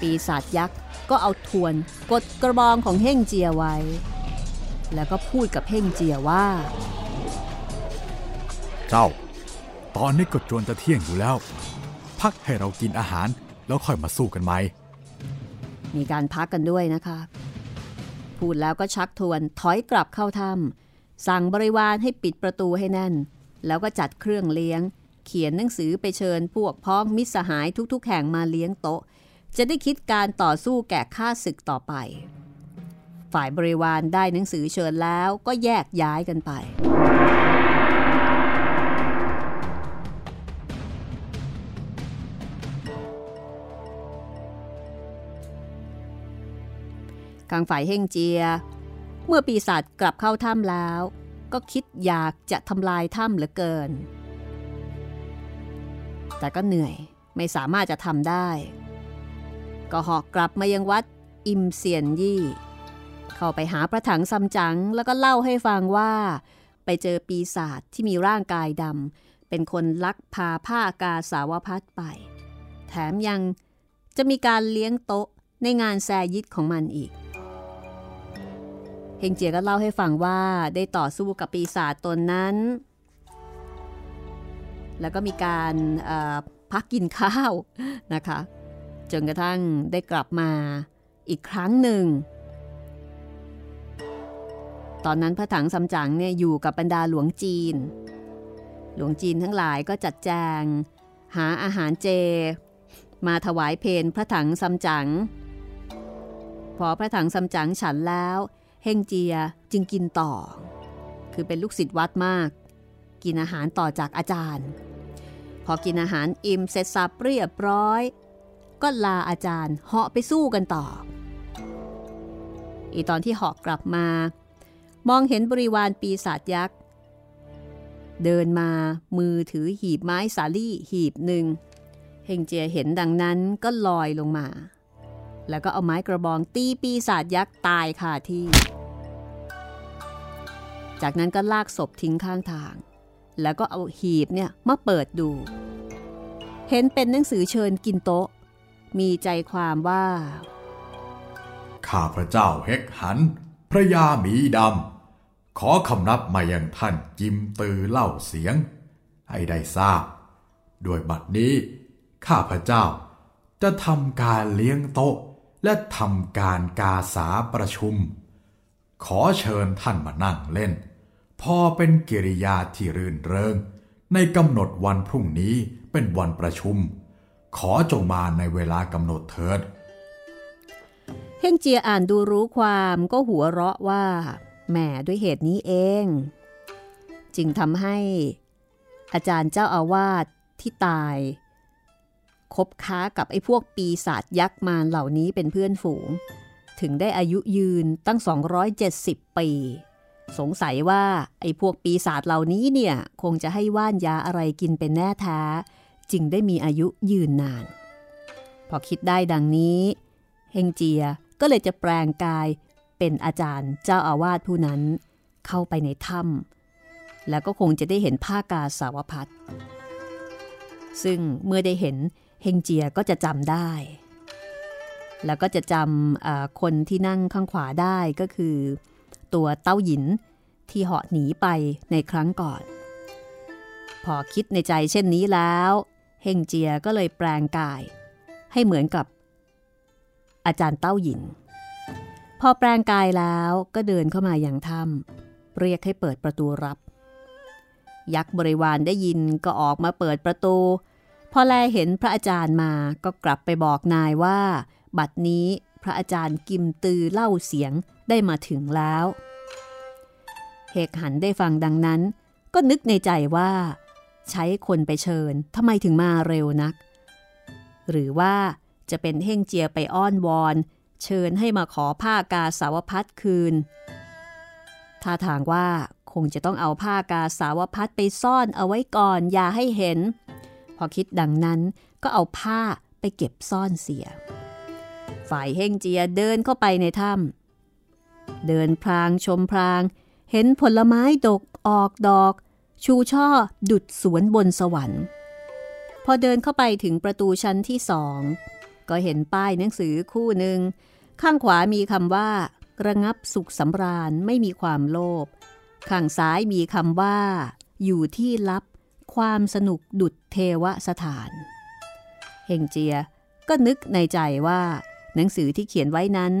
ปีศาจยักษ์ก็เอาทวนกดกระบองของเฮ่งเจียไว้ แล้วก็พูดกับเฮ่งเจียว่า เจ้า ตอนนี้ก็จวนจะเที่ยงอยู่แล้ว พักให้เรากินอาหารแล้วค่อยมาสู้กันไหม มีการพักกันด้วยนะคะ พูดแล้วก็ชักทวนถอยกลับเข้าถ้ำสั่งบริวารให้ปิดประตูให้แน่น แล้วก็จัดเครื่องเลี้ยง เขียนหนังสือไปเชิญพวกพ้องมิตรสหายทุกๆแห่งมาเลี้ยงโต๊ะ จะได้คิดการต่อสู้แก่ข้าศึกต่อไป ฝ่ายบริวารได้หนังสือเชิญแล้วก็แยกย้ายกันไป กลางฝ่ายเฮ่งเจีย เมื่อปีศาจกลับเข้าถ้ำแล้ว ก็คิดอยากจะทำลายถ้ำเหลือเกิน แต่ก็เหนื่อยไม่สามารถจะทำได้ ก็หอกกลับมายังวัดอิมเซียนยี่ เข้าไปหาพระถังซัมจั๋งแล้วก็เล่าให้ฟังว่า ไปเจอปีศาจที่มีร่างกายดำเป็นคนลักพาผ้ากาสาวพัดไป แถมยังจะมีการเลี้ยงโต๊ะในงานแซยิตของมันอีก เฮงเจียก็เล่าให้ฟังว่าได้ต่อสู้กับปีศาจตนนั้น แล้วก็มีการพักกินข้าวนะคะ จนกระทั่งได้กลับมาอีกครั้งหนึ่ง ตอนนั้นพระถังซัมจั๋งเนี่ยอยู่กับบรรดาหลวงจีน หลวงจีนทั้งหลายก็จัดแจง หาอาหารเจ มาถวายเพนพระถังซัมจั๋งพอพระถังซัมจั๋งฉันแล้ว เฮงเจียจึงกินต่อ คือเป็นลูกศิษย์วัดมาก กินอาหารต่อจากอาจารย์ พอกินอาหารอิ่มเสร็จสับเรียบร้อย ก็ลาอาจารย์เหาะไปสู้กันต่อ อีตอนที่เหาะกลับมา มองเห็นบริวารปีศาจยักษ์ เดินมามือถือหีบไม้สาลี่หีบหนึ่งเฮงเจียเห็นดังนั้นก็ลอยลงมา แล้วก็เอาไม้กระบองตีปีศาจยักษ์ตายคาที่ จากนั้นก็ลากศพทิ้งข้างทาง แล้วก็เอาหีบเนี่ยมาเปิดดู เห็นเป็นหนังสือเชิญกินโต๊ะ มีใจความว่า ข้าพระเจ้าเฮกหัน พระยาหมีดำ ขอคำนับมายังท่านจิมตือเล่าเสียง ให้ได้ทราบ ด้วยบัดนี้ ข้าพระเจ้าจะทำการเลี้ยงโต๊ะ และทำการกาสาประชุม ขอเชิญท่านมานั่งเล่น พอเป็นกิริยาที่รื่นเริง ในกำหนดวันพรุ่งนี้เป็นวันประชุม ขอจงมาในเวลากำหนดเถิดเฮงเจียอ่านดูรู้ความก็หัวเราะว่าแหมด้วยเหตุนี้เอง จึงทำให้ อาจารย์เจ้าอาวาสที่ตาย คบค้ากับไอ้พวกปีศาจยักษ์มารเหล่านี้เป็นเพื่อนฝูง ถึงได้อายุยืนตั้ง 270 ปี สงสัยว่าไอ้พวกปีศาจเหล่านี้เนี่ย คงจะให้ว่านยาอะไรกินเป็นแน่แท้ จึงได้มีอายุยืนนาน พอคิดได้ดังนี้เฮงเจียก็เลยจะแปลงกายเป็นอาจารย์เจ้าอาวาสผู้นั้นเข้าไปในถ้ำแล้วก็คงจะได้เห็นผ้ากาสาวพัดซึ่งเมื่อได้เห็น เฮงเจียก็จะจำได้ แล้วก็จะจำคนที่นั่งข้างขวาได้ก็คือ ตัวเต้าหยินที่เหาะหนีไปในครั้งก่อน พอคิดในใจเช่นนี้แล้วเฮงเจียก็เลยแปลงกาย ให้เหมือนกับ อาจารย์เต้าหยิน พอแปลงกายแล้วก็เดินเข้ามาอย่างถ้ำเรียกให้เปิดประตูรับ ยักษ์บริวารได้ยินก็ออกมาเปิดประตู พอแลเห็นพระอาจารย์มาก็กลับไปบอกนายว่า บัดนี้พระอาจารย์กิมตือเล่าเสียงได้มาถึงแล้ว เฮกหันได้ฟังดังนั้น ก็นึกในใจว่า ใช้คนไปเชิญทำไมถึงมาเร็วนัก หรือว่าจะเป็นเฮ่งเจียไปอ้อนวอน เชิญให้มาขอผ้ากาสาวพัดคืนท่าทางว่าคงจะต้องเอาผ้ากาสาวพัดไปซ่อนเอาไว้ก่อนอย่าให้เห็น พอคิดดังนั้นก็เอาผ้าไปเก็บซ่อนเสีย ฝ่ายเฮงเจียเดินเข้าไปในถ้ำเดินพรางชมพราง เห็นผลไม้ดกออกดอก ชูช่อดุดสวนบนสวรรค์ พอเดินเข้าไปถึงประตูชั้นที่สอง ก็เห็นป้ายหนังสือคู่หนึ่ง ข้างขวามีคำว่า ระงับสุขสำราญไม่มีความโลภข้างซ้ายมีคำว่า อยู่ที่ลับ ความสนุกดุดเทวสถาน เฮงเจียก็นึกในใจว่า หนังสือที่เขียนไว้นั้น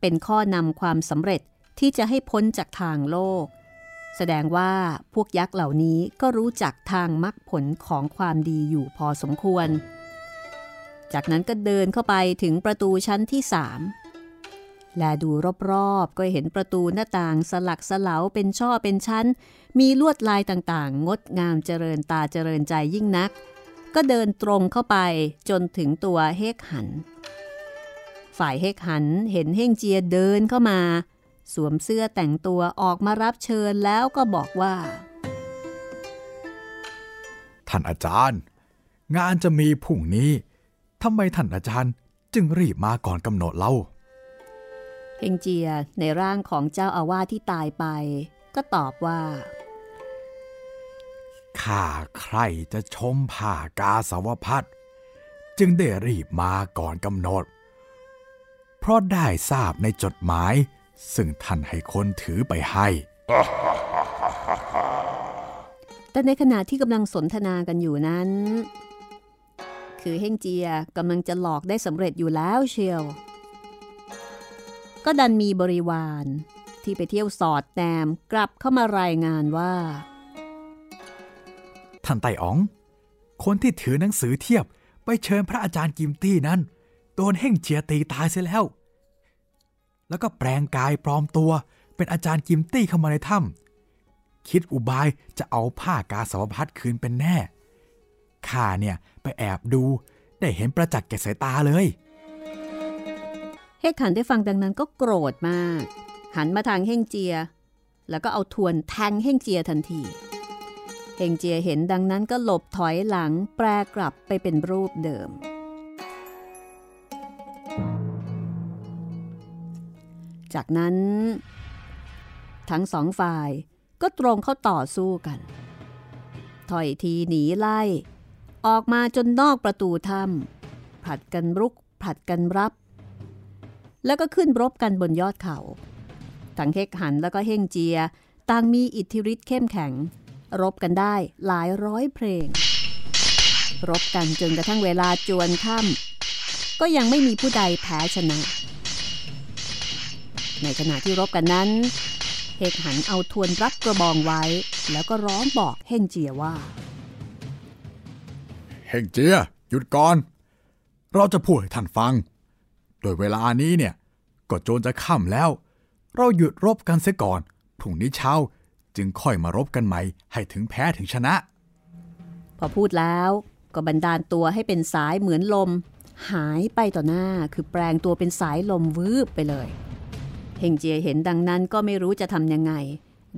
เป็นข้อนำความสำเร็จที่จะให้พ้นจากทางโลก แสดงว่าพวกยักษ์เหล่านี้ก็รู้จักทางมรรคผลของความดีอยู่พอสมควร จากนั้นก็เดินเข้าไปถึงประตูชั้นที่สาม แลดูรอบๆ ก็เห็นประตูหน้าต่างสลักสลาเป็นช่อเป็นชั้น มีลวดลายต่างๆ งดงามเจริญตาเจริญใจยิ่งนัก ก็เดินตรงเข้าไปจนถึงตัวเฮกหัน ฝ่ายเฮกหันเห็นเฮงเจียเดินเข้ามา สวมเสื้อแต่งตัวออกมารับเชิญแล้วก็บอกว่า ท่านอาจารย์ งานจะมีพรุ่งนี้ทำไมท่านอาจารย์จึงรีบมาก่อนกำหนดเล่า ฮงเจียในร่างของเจ้าอาวาสที่ตายไป ก็ตอบว่าข้าใครจะชมผ่ากาสาวพัดจึงได้รีบมาก่อนกำหนด เพราะได้ทราบในจดหมาย ซึ่งท่านให้คนถือไปให้ แต่ในขณะที่กำลังสนทนากันอยู่นั้น คือเฮงเจียกำลังจะหลอกได้สำเร็จอยู่แล้วเชียว ก็ดันมีบริวารที่ไปเที่ยวสอดแนมกลับเข้ามารายงานว่า ท่านไต่อ๋อง คนที่ถือหนังสือเทียบไปเชิญพระอาจารย์กิมตี้นั้น โดนเฮ่งเจียตีตายเสียแล้ว แล้วก็แปลงกายปลอมตัวเป็นอาจารย์กิมตี้เข้ามาในถ้ำคิดอุบายจะเอาผ้ากาสาวพัดคืนเป็นแน่ข้าเนี่ยไปแอบดูได้เห็นประจักษ์แก่สายตาเลย เฮกขันได้ฟังดังนั้นก็โกรธมาก หันมาทางเฮงเจีย แล้วก็เอาทวนแทงเฮงเจียทันที เฮงเจียเห็นดังนั้นก็หลบถอยหลังแปรกลับไปเป็นรูปเดิม จากนั้น ทั้งสองฝ่ายก็ตรงเข้าต่อสู้กัน ถอยทีหนีไล่ ออกมาจนนอกประตูถ้ำผัดกันรุกผัดกันรับ แล้วก็ขึ้นรบกันบนยอดเขาทั้งเฮกหันแล้วก็เฮงเจียต่างมีอิทธิฤทธิ์เข้มแข็ง รบกันได้หลายร้อยเพลง รบกันจนกระทั่งเวลาจวนค่ำก็ยังไม่มีผู้ใดแพ้ชนะ ในขณะที่รบกันนั้น เฮกหันเอาทวนรับกระบองไว้ แล้วก็ร้องบอกเฮงเจียว่า เฮงเจียหยุดก่อน เราจะพูดให้ท่านฟัง โดยเวลานี้เนี่ยก็โจนจะค่ำแล้ว เราหยุดรบกันเสียก่อนพรุ่งนี้เช้าจึงค่อยมารบกันใหม่ให้ถึงแพ้ถึงชนะ พอพูดแล้วก็บันดาลตัวให้เป็นสายเหมือนลม หายไปต่อหน้าคือแปลงตัวเป็นสายลมวืบไปเลยเฮงเจียเห็นดังนั้นก็ไม่รู้จะทำยังไง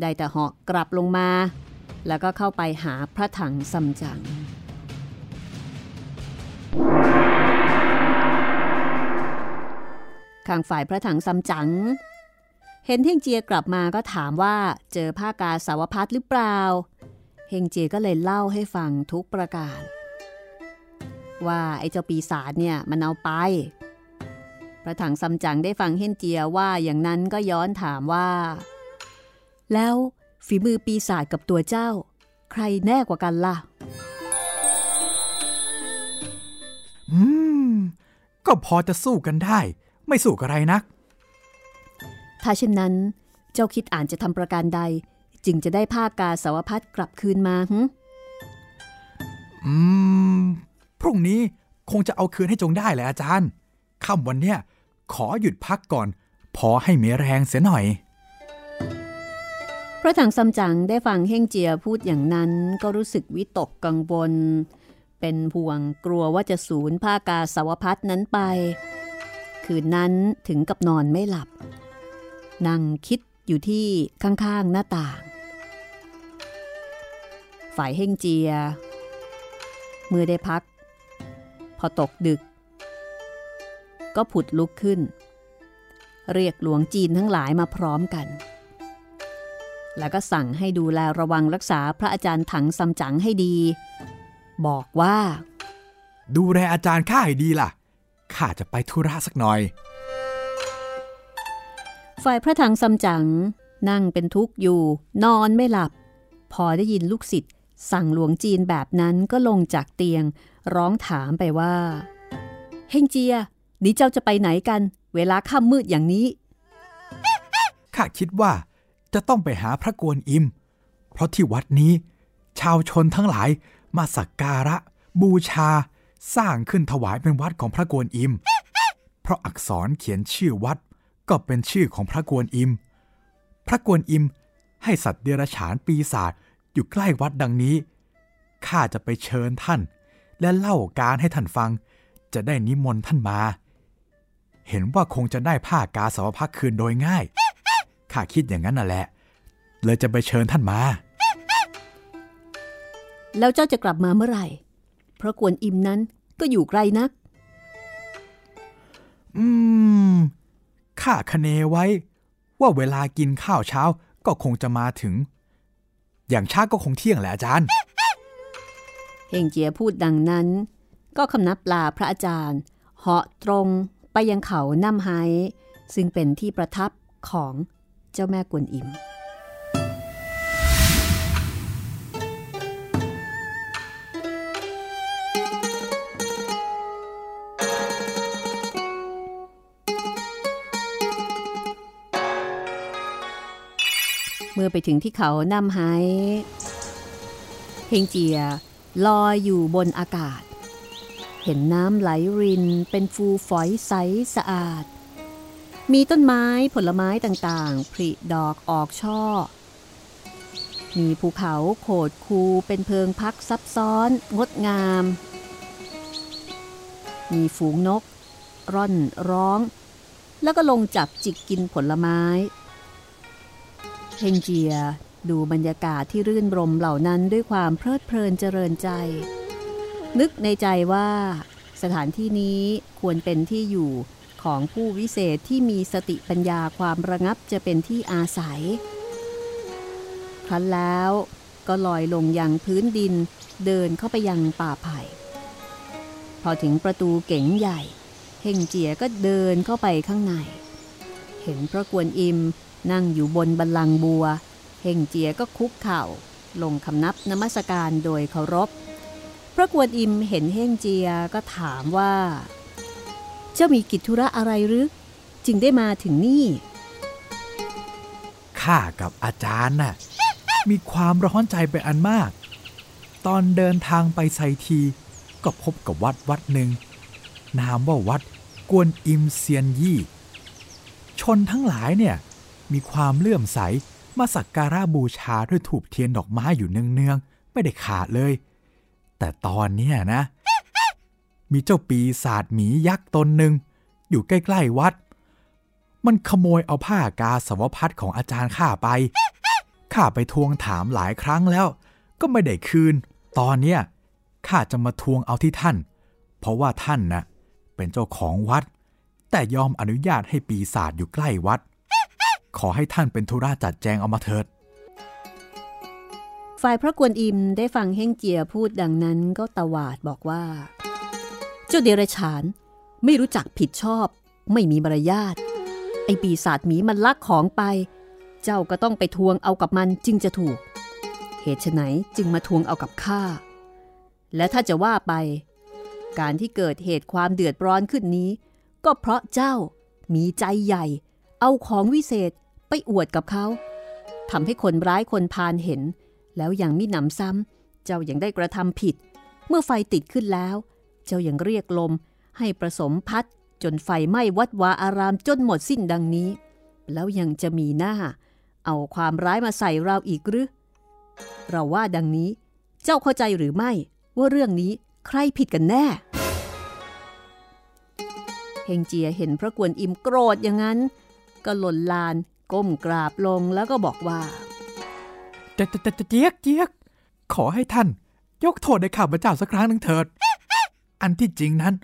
ได้แต่เหาะกลับลงมา แล้วก็เข้าไปหาพระถังซัมจั๋งางฝ่ายพระถังซัมจั๋งเห็นเฮงเจียกลับมาก็ถามว่าเจอผ้ากาสาวพัดหรือเปล่า เฮงเจียก็เลยเล่าให้ฟังทุกประการ ว่าไอ้เจ้าปีศาจเนี่ยมันเอาไป พระถังซัมจั๋งได้ฟังเฮนเจียว่าอย่างนั้นก็ย้อนถามว่า แล้วฝีมือปีศาจกับตัวเจ้า ใครแน่กว่ากันล่ะ อืม ก็พอจะสู้กันได้ ไม่สู้กับไรนัก ถ้าเช่นนั้น เจ้าคิดอ่านจะทำประการใด จึงจะได้ผ้ากาสาวพัดกลับคืนมาหึอืม พรุ่งนี้คงจะเอาคืนให้จงได้แหละอาจารย์ค่ำวันเนี้ยขอหยุดพักก่อน พอให้มีแรงเสียหน่อยพระถังซัมจั๋งได้ฟังเฮงเจียพูดอย่างนั้นก็รู้สึกวิตกกังวลเป็นห่วงกลัวว่าจะสูญผ้ากาสาวพัดนั้นไป คืนนั้นถึงกับนอนไม่หลับ นั่งคิดอยู่ที่ข้างๆหน้าต่าง ฝ่ายเฮงเจีย เมื่อได้พัก พอตกดึก ก็ผุดลุกขึ้น เรียกหลวงจีนทั้งหลายมาพร้อมกัน แล้วก็สั่งให้ดูแลระวังรักษาพระอาจารย์ถังซัมจั๋งให้ดี บอกว่า ดูแลอาจารย์ข้าให้ดีล่ะ ข้าจะไปธุระสักหน่อย ฝ่ายพระถังซัมจั๋งนั่งเป็นทุกข์อยู่ นอนไม่หลับ พอได้ยินลูกศิษย์สั่งหลวงจีนแบบนั้นก็ลงจากเตียง ร้องถามไปว่าเฮงเจียนี่เจ้าจะไปไหนกัน เวลาค่ำมืดอย่างนี้ข้าคิดว่าจะต้องไปหาพระกวนอิม เพราะที่วัดนี้ ชาวชนทั้งหลายมาสักการะ บูชา สร้างขึ้นถวายเป็นวัดของพระกวนอิม เพราะอักษรเขียนชื่อวัดก็เป็นชื่อของพระกวนอิม พระกวนอิมให้สัตว์เดรัจฉานปีศาจอยู่ใกล้วัดดังนี้ ข้าจะไปเชิญท่าน และเล่าการให้ท่านฟัง จะได้นิมนต์ท่านมา เห็นว่าคงจะได้ผ้ากาสาวพักคืนโดยง่าย ข้าคิดอย่างนั้นน่ะแหละ เลยจะไปเชิญท่านมา แล้วเจ้าจะกลับมาเมื่อไหร่ เพราะกวนอิมนั้น ก็อยู่ไกลนัก อืม ข้าคะเนไว้ ว่าเวลากินข้าวเช้าก็คงจะมาถึง อย่างช้าก็คงเที่ยงแหละอาจารย์เฮงเจียพูดดังนั้น ก็คำนับลาพระอาจารย์ เหาะตรงไปยังเขาน้ำไฮซึ่งเป็นที่ประทับของเจ้าแม่กวนอิม เมื่อไปถึงที่เขาน้ำไฮเฮงเจียลอยอยู่บนอากาศ เห็นน้ำไหลรินเป็นฟูฝอยใสสะอาด มีต้นไม้ผลไม้ต่างๆผลิดอกออกช่อ มีภูเขาโขดคูเป็นเพิงพักซับซ้อน งดงาม มีฝูงนก ร่อนร้อง แล้วก็ลงจับจิกกินผลไม้ เฮงเจียดูบรรยากาศที่รื่นรมเหล่านั้นด้วยความเพลิดเพลินเจริญใจ นึกในใจว่า สถานที่นี้ควรเป็นที่อยู่ของผู้วิเศษที่มีสติปัญญาความระงับจะเป็นที่อาศัย ครั้นแล้วก็ลอยลงยังพื้นดินเดินเข้าไปยังป่าไผ่ พอถึงประตูเก๋งใหญ่ เฮงเจียก็เดินเข้าไปข้างใน เห็นพระกวนอิม นั่งอยู่บนบัลลังบัวเฮงเจียก็คุกเข่า ลงคำนับนมัสการโดยเคารพ พระกวนอิมเห็นเฮงเจียก็ถามว่า เจ้ามีกิจธุระอะไรหรือ จึงได้มาถึงนี่ ข้ากับอาจารย์น่ะมีความร้อนใจเป็นอันมาก ตอนเดินทางไปไซทีก็พบกับวัดวัดหนึ่ง นามว่าวัดกวนอิมเซียนยี่ ชนทั้งหลายเนี่ย มีความเลื่อมใสมาสักการะบูชาด้วยถูกเทียนดอกไม้อยู่เนืองๆ ไม่ได้ขาดเลย แต่ตอนเนี้ยนะ มีเจ้าปีศาจหมียักษ์ตนหนึ่ง อยู่ใกล้ๆวัด มันขโมยเอาผ้ากาสาวพัดของอาจารย์ข้าไป ข้าไปทวงถามหลายครั้งแล้ว ก็ไม่ได้คืน ตอนเนี้ยข้าจะมาทวงเอาที่ท่าน เพราะว่าท่านนะ่ะเป็นเจ้าของวัด แต่ยอมอนุญาตให้ปีศาจอยู่ใกล้วัด ขอให้ท่านเป็นธุระจัดแจงเอามาเถิด ฝ่ายพระกวนอิมได้ฟังเฮ่งเจียพูดดังนั้นก็ตวาดบอกว่า เจ้าเดรัจฉานไม่รู้จักผิดชอบ ไม่มีมารยาทไอปีศาจหมีมันลักของไป เจ้าก็ต้องไปทวงเอากับมันจึงจะถูก เหตุไฉนจึงมาทวงเอากับข้าและถ้าจะว่าไป การที่เกิดเหตุความเดือดร้อนขึ้นนี้ ก็เพราะเจ้ามีใจใหญ่ เอาของวิเศษ ไปอวดกับเขาทำให้คนร้ายคนพาลเห็น แล้วยังมิหนำซ้ำ เจ้ายังได้กระทำผิด เมื่อไฟติดขึ้นแล้ว เจ้ายังเรียกลม ให้ผสมพัดจนไฟไหม้วัดวาอารามจนหมดสิ้นดังนี้ แล้วยังจะมีหน้า เอาความร้ายมาใส่เราอีกหรือ เราว่าดังนี้ เจ้าเข้าใจหรือไม่ ว่าเรื่องนี้ใครผิดกันแน่เฮงเจียเห็นพระกวนอิมโกรธอย่างนั้น ก็หล่นลาน ก้มกราบลงแล้วก็บอกว่าเจ๊เจ๊เจี๊ยกเจี๊ยกขอให้ท่าน ยกโทษให้ข้าพเจ้าสักครั้งหนึ่งเถิด อันที่จริงนั้น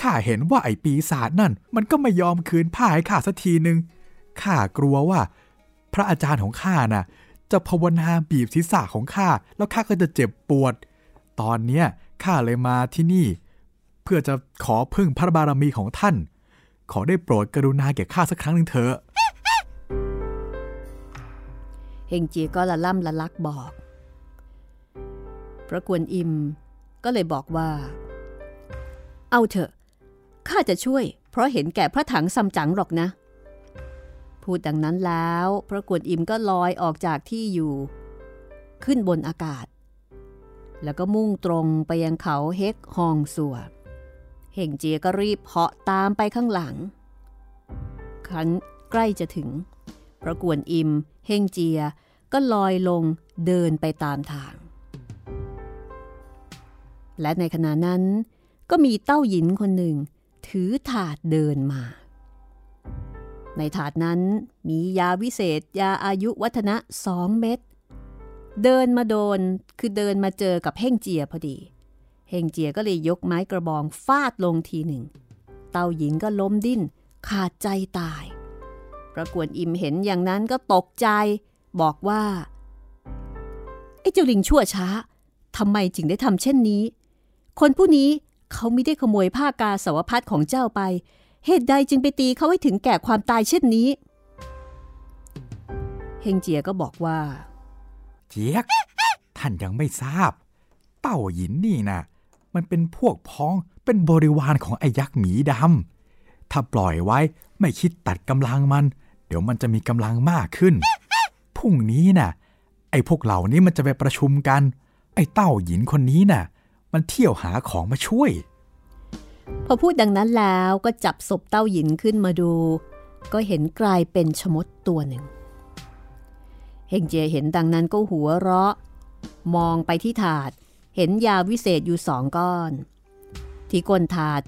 ข้าเห็นว่าไอ้ปีศาจนั่น มันก็ไม่ยอมคืนผ้าให้ข้าสักทีหนึ่งข้ากลัวว่า พระอาจารย์ของข้าน่ะ จะภาวนาบีบศีรษะของข้าแล้วข้าก็จะเจ็บปวด ตอนเนี้ยข้าเลยมาที่นี่ เพื่อจะขอพึ่งพระบารมีของท่าน ขอได้โปรดกรุณาแก่ข้าสักครั้งหนึ่งเถอะ ฮงเจียก็ละล่ำละลักบอก พระกวนอิมก็เลยบอกว่า เอาเถอะ ข้าจะช่วย เพราะเห็นแก่พระถังซัมจั๋งหรอกนะ พูดดังนั้นแล้ว พระกวนอิมก็ลอยออกจากที่อยู่ ขึ้นบนอากาศ แล้วก็มุ่งตรงไปยังเขาเฮกฮองสัวเฮงเจียก็รีบเหาะตามไปข้างหลัง ครั้นใกล้จะถึง พระกวนอิม เฮงเจีย ก็ลอยลงเดินไปตามทาง และในขณะนั้น ก็มีเต้าหยินคนหนึ่ง ถือถาดเดินมา ในถาดนั้นมียาวิเศษยาอายุวัฒนะสองเม็ดเดินมาโดนคือเดินมาเจอกับเฮงเจียพอดีเฮงเจียก็เลยยกไม้กระบองฟาดลงทีหนึ่ง เต้าหญิงก็ล้มดิ้นขาดใจตาย ประกวนอิมเห็นอย่างนั้นก็ตกใจ บอกว่าไอ้เจ้าลิงชั่วช้าทำไมจึงได้ทำเช่นนี้ คนผู้นี้เขาไม่ได้ขโมยผ้ากาสาวพัดของเจ้าไป เหตุใดจึงไปตีเขาให้ถึงแก่ความตายเช่นนี้ เฮงเจียก็บอกว่า เจี๊ยก ท่านยังไม่ทราบ เต้าหยินนี่นะมันเป็นพวกพ้องเป็นบริวารของไอ้ยักษ์หมีดำถ้าปล่อยไว้ไม่คิดตัดกำลังมัน ดี๋ยวมันจะมีกำลังมากขึ้น พรุ่งนี้น่ะ ไอ้พวกเหล่านี้มันจะไปประชุมกัน ไอ้เต้าหยินคนนี้น่ะ มันเที่ยวหาของมาช่วย พอพูดดังนั้นแล้วก็จับศพเต้าหยินขึ้นมาดู ก็เห็นกลายเป็นชมดตัวหนึ่ง เฮงเจียเห็นดังนั้นก็หัวเราะ มองไปที่ถาด เห็นยาวิเศษอยู่สองก้อน ที่ก้นถาด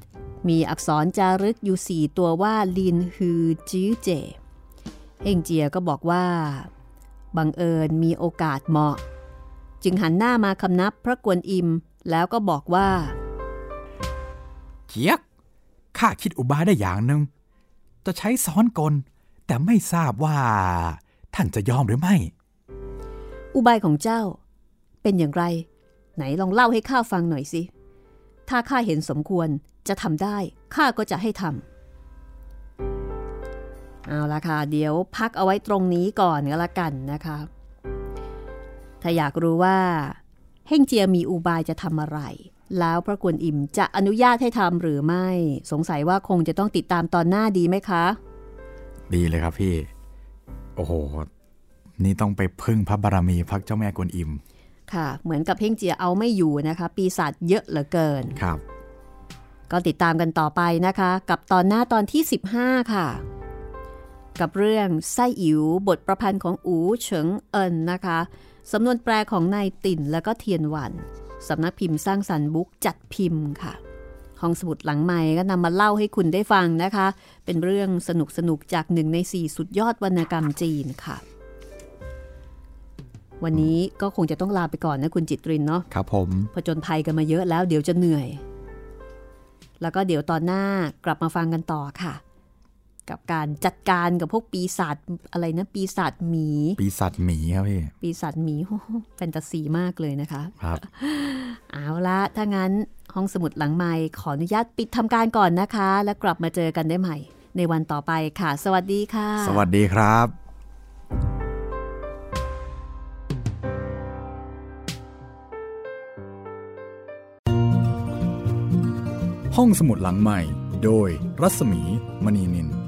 มีอักษรจารึกอยู่สี่ตัวว่าลินฮือจื้อเจ เฮงเจียก็บอกว่า บังเอิญมีโอกาสเหมาะ จึงหันหน้ามาคำนับพระกวนอิมแล้วก็บอกว่าเจี๊ยกข้าคิดอุบายได้อย่างหนึ่งจะใช้ซ้อนกล แต่ไม่ทราบว่า ท่านจะยอมหรือไม่ อุบายของเจ้า เป็นอย่างไร ไหนลองเล่าให้ข้าฟังหน่อยสิ ถ้าข้าเห็นสมควรจะทำได้ข้าก็จะให้ทำ เอาละค่ะ เดี๋ยวพักเอาไว้ตรงนี้ก่อนก็แล้วกันนะคะ ถ้าอยากรู้ว่าเฮ่งเจียมีอุบายจะทำอะไร แล้วพระกวนอิมจะอนุญาตให้ทำหรือไม่ สงสัยว่าคงจะต้องติดตามตอนหน้าดีไหมคะ ดีเลยครับพี่ โอ้โห นี่ต้องไปพึ่งพระบารมีพักเจ้าแม่กวนอิม ค่ะ เหมือนกับเฮ่งเจียเอาไม่อยู่นะคะ ปีศาจเยอะเหลือเกิน ครับ ก็ติดตามกันต่อไปนะคะ กับตอนหน้าตอนที่ 15 ค่ะ กับเรื่องไส้อิ๋วบทประพันธ์ของอูเฉิงเอินนะคะสำนวนแปลของนายติ่นแล้วก็เทียนหวันสำนักพิมพ์สร้างสรรค์บุ๊กจัดพิมพ์ค่ะ ห้องสมุดหลังใหม่ก็นำมาเล่าให้คุณได้ฟังนะคะ เป็นเรื่องสนุกสนุกๆจากหนึ่งในสี่สุดยอดวรรณกรรมจีนค่ะ วันนี้ก็คงจะต้องลาไปก่อนนะคุณจิตรินเนาะครับผมผจญภัยกันมาเยอะแล้วเดี๋ยวจะเหนื่อย แล้วก็เดี๋ยวตอนหน้ากลับมาฟังกันต่อค่ะ กับการจัดการกับพวกปีศาจอะไรนะ ปีศาจหมี ปีศาจหมีครับพี่ ปีศาจหมีโอ้โหแฟนตาซีมากเลยนะคะ ครับ เอาละถ้างั้นห้องสมุดหลังไม้ขออนุญาตปิดทำการก่อนนะคะ แล้วกลับมาเจอกันได้ใหม่ ในวันต่อไปค่ะ สวัสดีค่ะ สวัสดีครับห้องสมุดหลังใหม่ โดยรัศมีมณีนิน